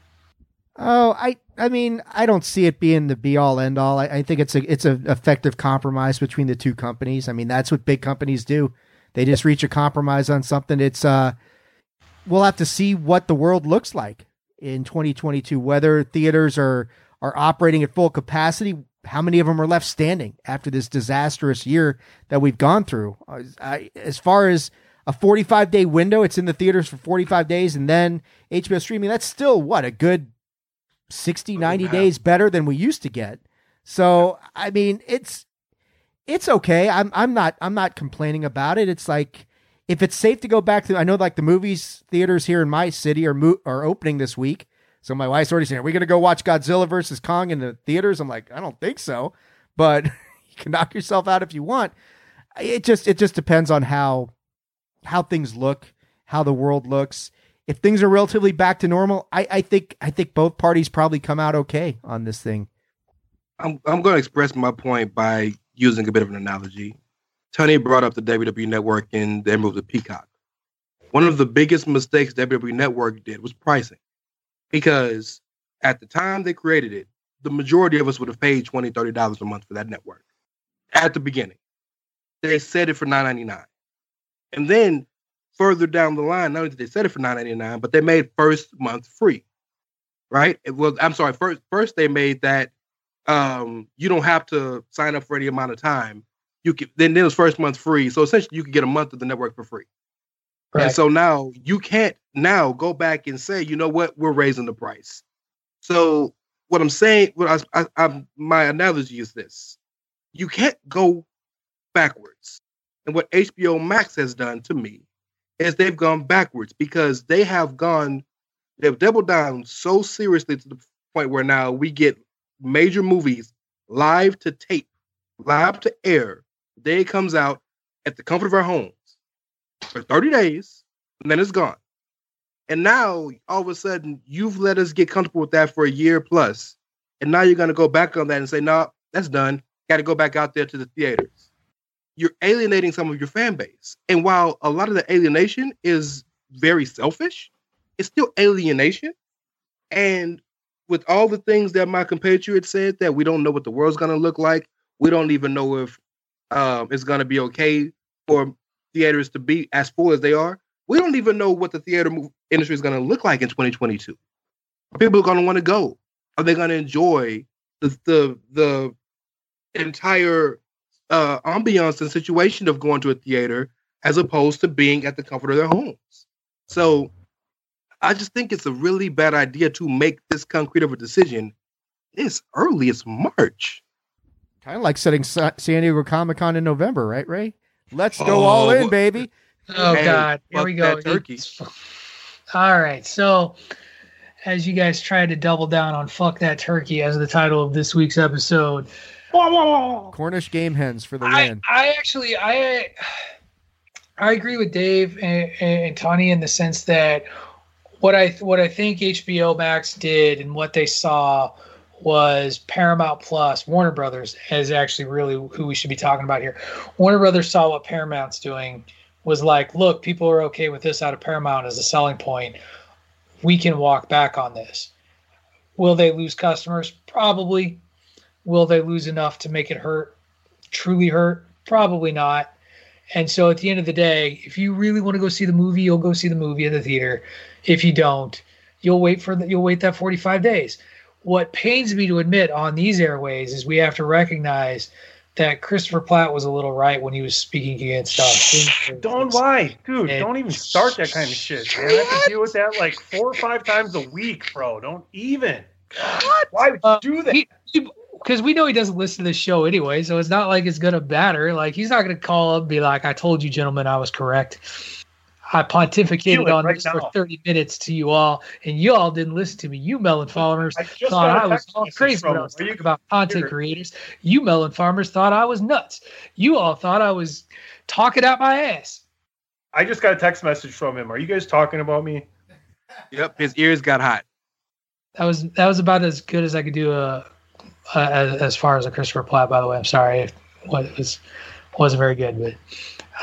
Oh, I I mean, I don't see it being the be all end all. I, I think it's a it's an effective compromise between the two companies. I mean, that's what big companies do. They just reach a compromise on something. It's uh we'll have to see what the world looks like in 2022 whether theaters are are operating at full capacity how many of them are left standing after this disastrous year that we've gone through? I, as far as a 45 day window it's in the theaters for 45 days and then hbo streaming that's still what a good 60 90 days better than we used to get. So i mean it's it's okay. I'm i'm not i'm not complaining about it. It's like if it's safe to go back to, I know like the movies theaters here in my city are mo- are opening this week. So my wife's already saying, "Are we going to go watch Godzilla versus Kong in the theaters?" I'm like, "I don't think so," but *laughs* you can knock yourself out if you want. It just it just depends on how how things look, how the world looks. If things are relatively back to normal, I, I think I think both parties probably come out okay on this thing. I'm I'm going to express my point by using a bit of an analogy. Tunney brought up the WWE Network and their move to Peacock. One of the biggest mistakes WWE Network did was pricing, because at the time they created it, the majority of us would have paid $20, $30 a month for that network at the beginning. They set it for $9.99. And then further down the line, not only did they set it for $9.99, but they made first month free. Right? Was I'm sorry, first first they made that um, you don't have to sign up for any amount of time you could then it was first month free. So essentially you could get a month of the network for free. And so now you can't now go back and say, you know what, we're raising the price. So what I'm saying, what I, I, I my analogy is this: you can't go backwards. And what HBO Max has done to me is they've gone backwards because they have gone, they've doubled down so seriously to the point where now we get major movies live to tape, live to air. Day it comes out at the comfort of our homes for 30 days, and then it's gone. And now all of a sudden you've let us get comfortable with that for a year plus, and now you're gonna go back on that and say, no, that's done. Got to go back out there to the theaters. You're alienating some of your fan base. And while a lot of the alienation is very selfish, it's still alienation. And with all the things that my compatriot said, that we don't know what the world's gonna look like, we don't even know if um, it's going to be okay for theaters to be as full as they are. We don't even know what the theater industry is going to look like in 2022. People Are going to want to go? Are they going to enjoy the the the entire uh, ambiance and situation of going to a theater as opposed to being at the comfort of their homes? So, I just think it's a really bad idea to make this concrete of a decision this early. It's March. Kind of like setting San Diego Comic Con in November, right, Rey? Let's go oh, all in, baby. Oh hey, God, here we go. Turkey. *laughs* All right, so as you guys try to double down on "fuck that turkey" as the title of this week's episode, Cornish game hens for the I, win. I actually, I, I agree with Dave and, and Tunney in the sense that what I what I think HBO Max did and what they saw was Paramount Plus. Warner Brothers is actually really who we should be talking about here. Warner Brothers saw what Paramount's doing, was like, look, people are okay with this out of Paramount as a selling point. We can walk back on this. Will they lose customers? Probably. Will they lose enough to make it hurt? Truly hurt? Probably not. And so at the end of the day, if you really want to go see the movie, you'll go see the movie at the theater. If you don't, you'll wait for the, you'll wait that 45 days what pains me to admit on these airways is we have to recognize that Christopher Platt was a little right when he was speaking against us. don't lie, dude. And, don't even start that kind of shit, man. I have to deal with that like four or five times a week, bro. Don't even. God, why would you uh, do that? because we know he doesn't listen to this show anyway, so it's not like it's gonna matter. Like he's not gonna call up and be like, "I told you, gentlemen, I was correct." I pontificated on right this now. for 30 minutes to you all, and you all didn't listen to me. You melon farmers I thought I was all crazy when I was talking about content creators. You melon farmers thought I was nuts. You all thought I was talking out my ass. I just got a text message from him. Are you guys talking about me? Yep, his ears got hot. That was that was about as good as I could do. Uh, uh, as, as far as a Christopher Platt, by the way, I'm sorry what it was wasn't very good, but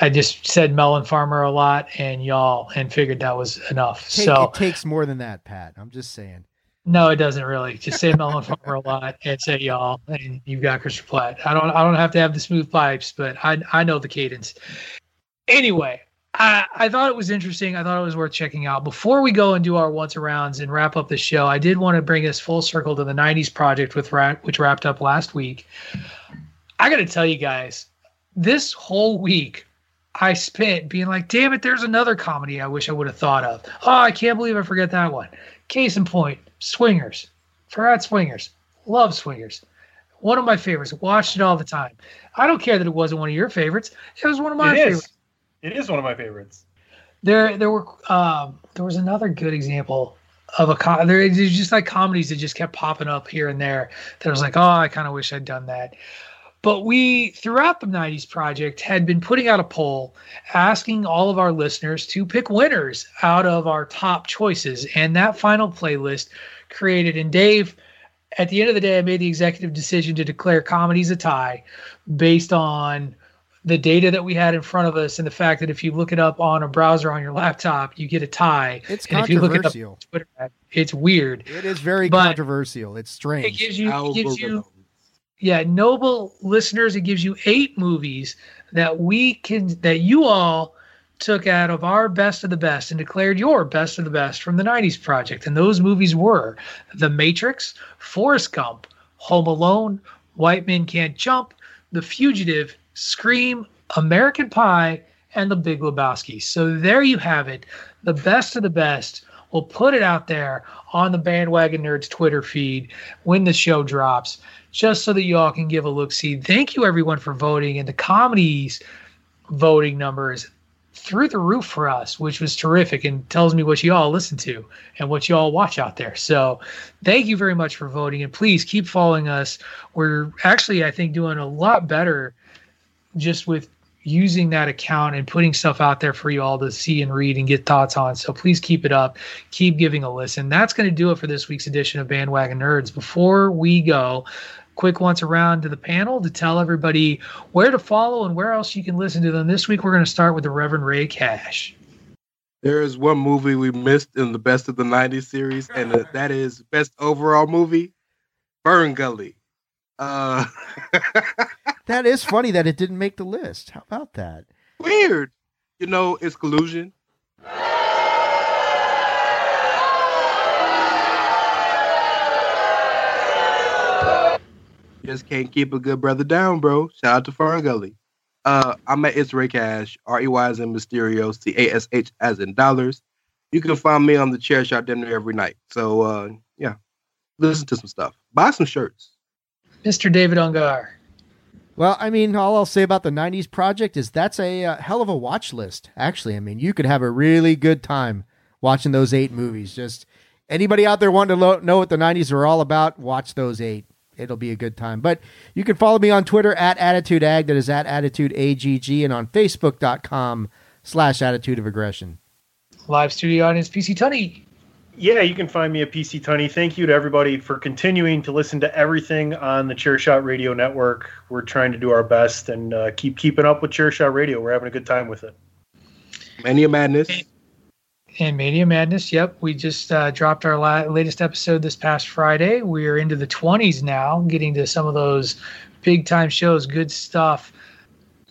I just said Melon Farmer a lot and y'all, and figured that was enough. Take, so it takes more than that, Pat. I'm just saying. no, it doesn't really. Just say Melon Farmer a lot and say y'all, and you've got Christopher Platt. I don't I don't have to have the smooth pipes, but I I know the cadence. Anyway, I, I thought it was interesting. I thought it was worth checking out. Before we go and do our once arounds and wrap up the show, I did want to bring us full circle to the 90s project with which wrapped up last week. I got to tell you guys, this whole week I spent being like, damn it, there's another comedy I wish I would have thought of. Oh, I can't believe I forget that one. Case in point, Swingers. Forgot Swingers. Love Swingers. One of my favorites. Watched it all the time. I don't care that it wasn't one of your favorites. It was one of my It is. favorites. It is one of my favorites. There, there were um, there was another good example of a com- there there's just like comedies that just kept popping up here and there. That was like, oh, I kind of wish I'd done that. But we, throughout the 90s project, had been putting out a poll asking all of our listeners to pick winners out of our top choices. And that final playlist created, and Dave, at the end of the day, I made the executive decision to declare comedies a tie based on the data that we had in front of us and the fact that if you look it up on a browser on your laptop, you get a tie. It's and if you look it up controversial. on Twitter, it's weird. It is very But- controversial. It's strange. It gives you, it gives you, yeah, noble listeners. It gives you eight movies that we can, that you all took out of our best of the best and declared your best of the best from the 90s project. And those movies were The Matrix, Forrest Gump, Home Alone, White Men Can't Jump, The Fugitive, Scream, American Pie, and The Big Lebowski. So there you have it. The best of the best. We'll put it out there on the Bandwagon Nerds Twitter feed when the show drops, just so that you all can give a look see. Thank you, everyone, for voting. And the comedies voting numbers through the roof for us, which was terrific and tells me what you all listen to and what you all watch out there. So thank you very much for voting. And please keep following us. We're actually, I think, doing a lot better just with using that account and putting stuff out there for you all to see and read and get thoughts on. So please keep it up. Keep giving a listen. That's going to do it for this week's edition of Bandwagon Nerds. Before we go, quick once around to the panel to tell everybody where to follow and where else you can listen to them. This week we're going to start with the Reverend Rey Cash. There is one movie we missed in the best of the '90s series, and that is best overall movie, Fern Gully. Uh, *laughs* That is funny that it didn't make the list. How about that? weird. You know, it's collusion. Just can't keep a good brother down, bro. Shout out to Fern Gully. Uh, I'm at It's Rey Cash, R E Y as in Mysterio, C A S H as in dollars. You can find me on the chair shot dinner every night. So uh, yeah, listen to some stuff. Buy some shirts. Mr. David Ungar. Well, I mean, all I'll say about the 90s project is that's a uh, hell of a watch list, actually. I mean, you could have a really good time watching those eight movies. Just anybody out there wanting to lo- know what the 90s are all about, watch those eight. It'll be a good time. But you can follow me on Twitter at AttitudeAg, that is at AttitudeAGG, and on Facebook.com slash Attitude of Aggression. Live studio audience, PC Tunney. Yeah, you can find me at PC Tunney. Thank you to everybody for continuing to listen to everything on the Chairshot Radio Network. We're trying to do our best and uh, keep keeping up with Chairshot Radio. We're having a good time with it. Mania Madness. And Mania Madness, yep. We just uh, dropped our la- latest episode this past Friday. We're into the 20s now, getting to some of those big time shows. Good stuff.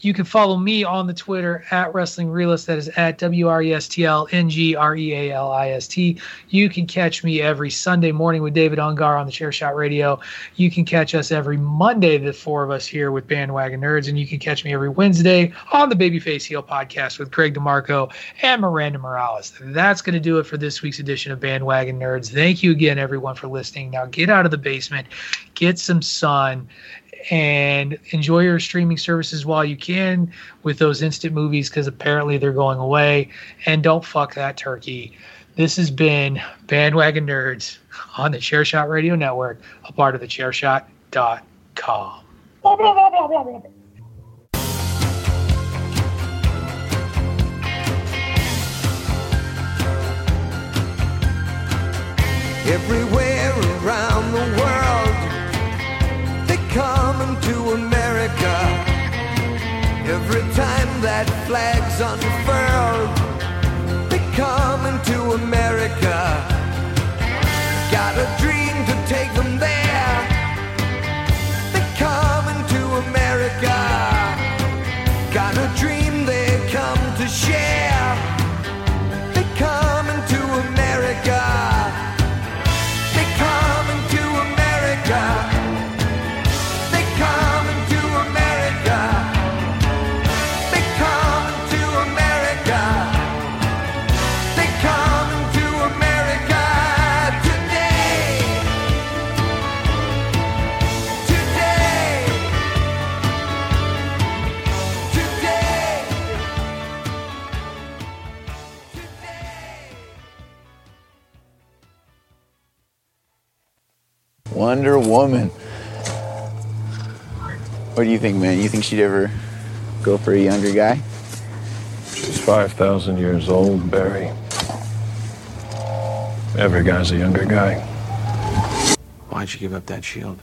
You can follow me on the Twitter at Wrestling Realist. That is at W R E S T L N G R E A L I S T. You can catch me every Sunday morning with David Ungar on the Chair Shot Radio. You can catch us every Monday, the four of us here with Bandwagon Nerds. And you can catch me every Wednesday on the Babyface Heel podcast with Greg DeMarco and Miranda Morales. That's going to do it for this week's edition of Bandwagon Nerds. Thank you again, everyone, for listening. Now get out of the basement, get some sun, and enjoy your streaming services while you can with those instant movies because apparently they're going away. And don't fuck that turkey. This has been Bandwagon Nerds on the Chairshot Radio Network, a part of the chairshot.com. everywhere around the world. Come to America every time that flag's unfurled. They come into America. Got a dream to take them there. Wonder Woman. What do you think, man? You think she'd ever go for a younger guy? She's 5,000 years old, Barry. Every guy's a younger guy. Why'd you give up that shield?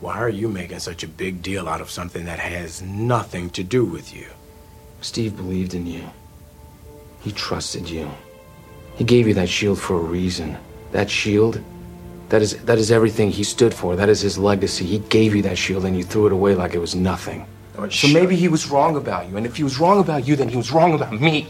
Why are you making such a big deal out of something that has nothing to do with you? Steve believed in you. He trusted you. He gave you that shield for a reason. That shield, that is that is everything he stood for. That is his legacy. He gave you that shield and you threw it away like it was nothing. So maybe he was wrong about you. And if he was wrong about you, then he was wrong about me.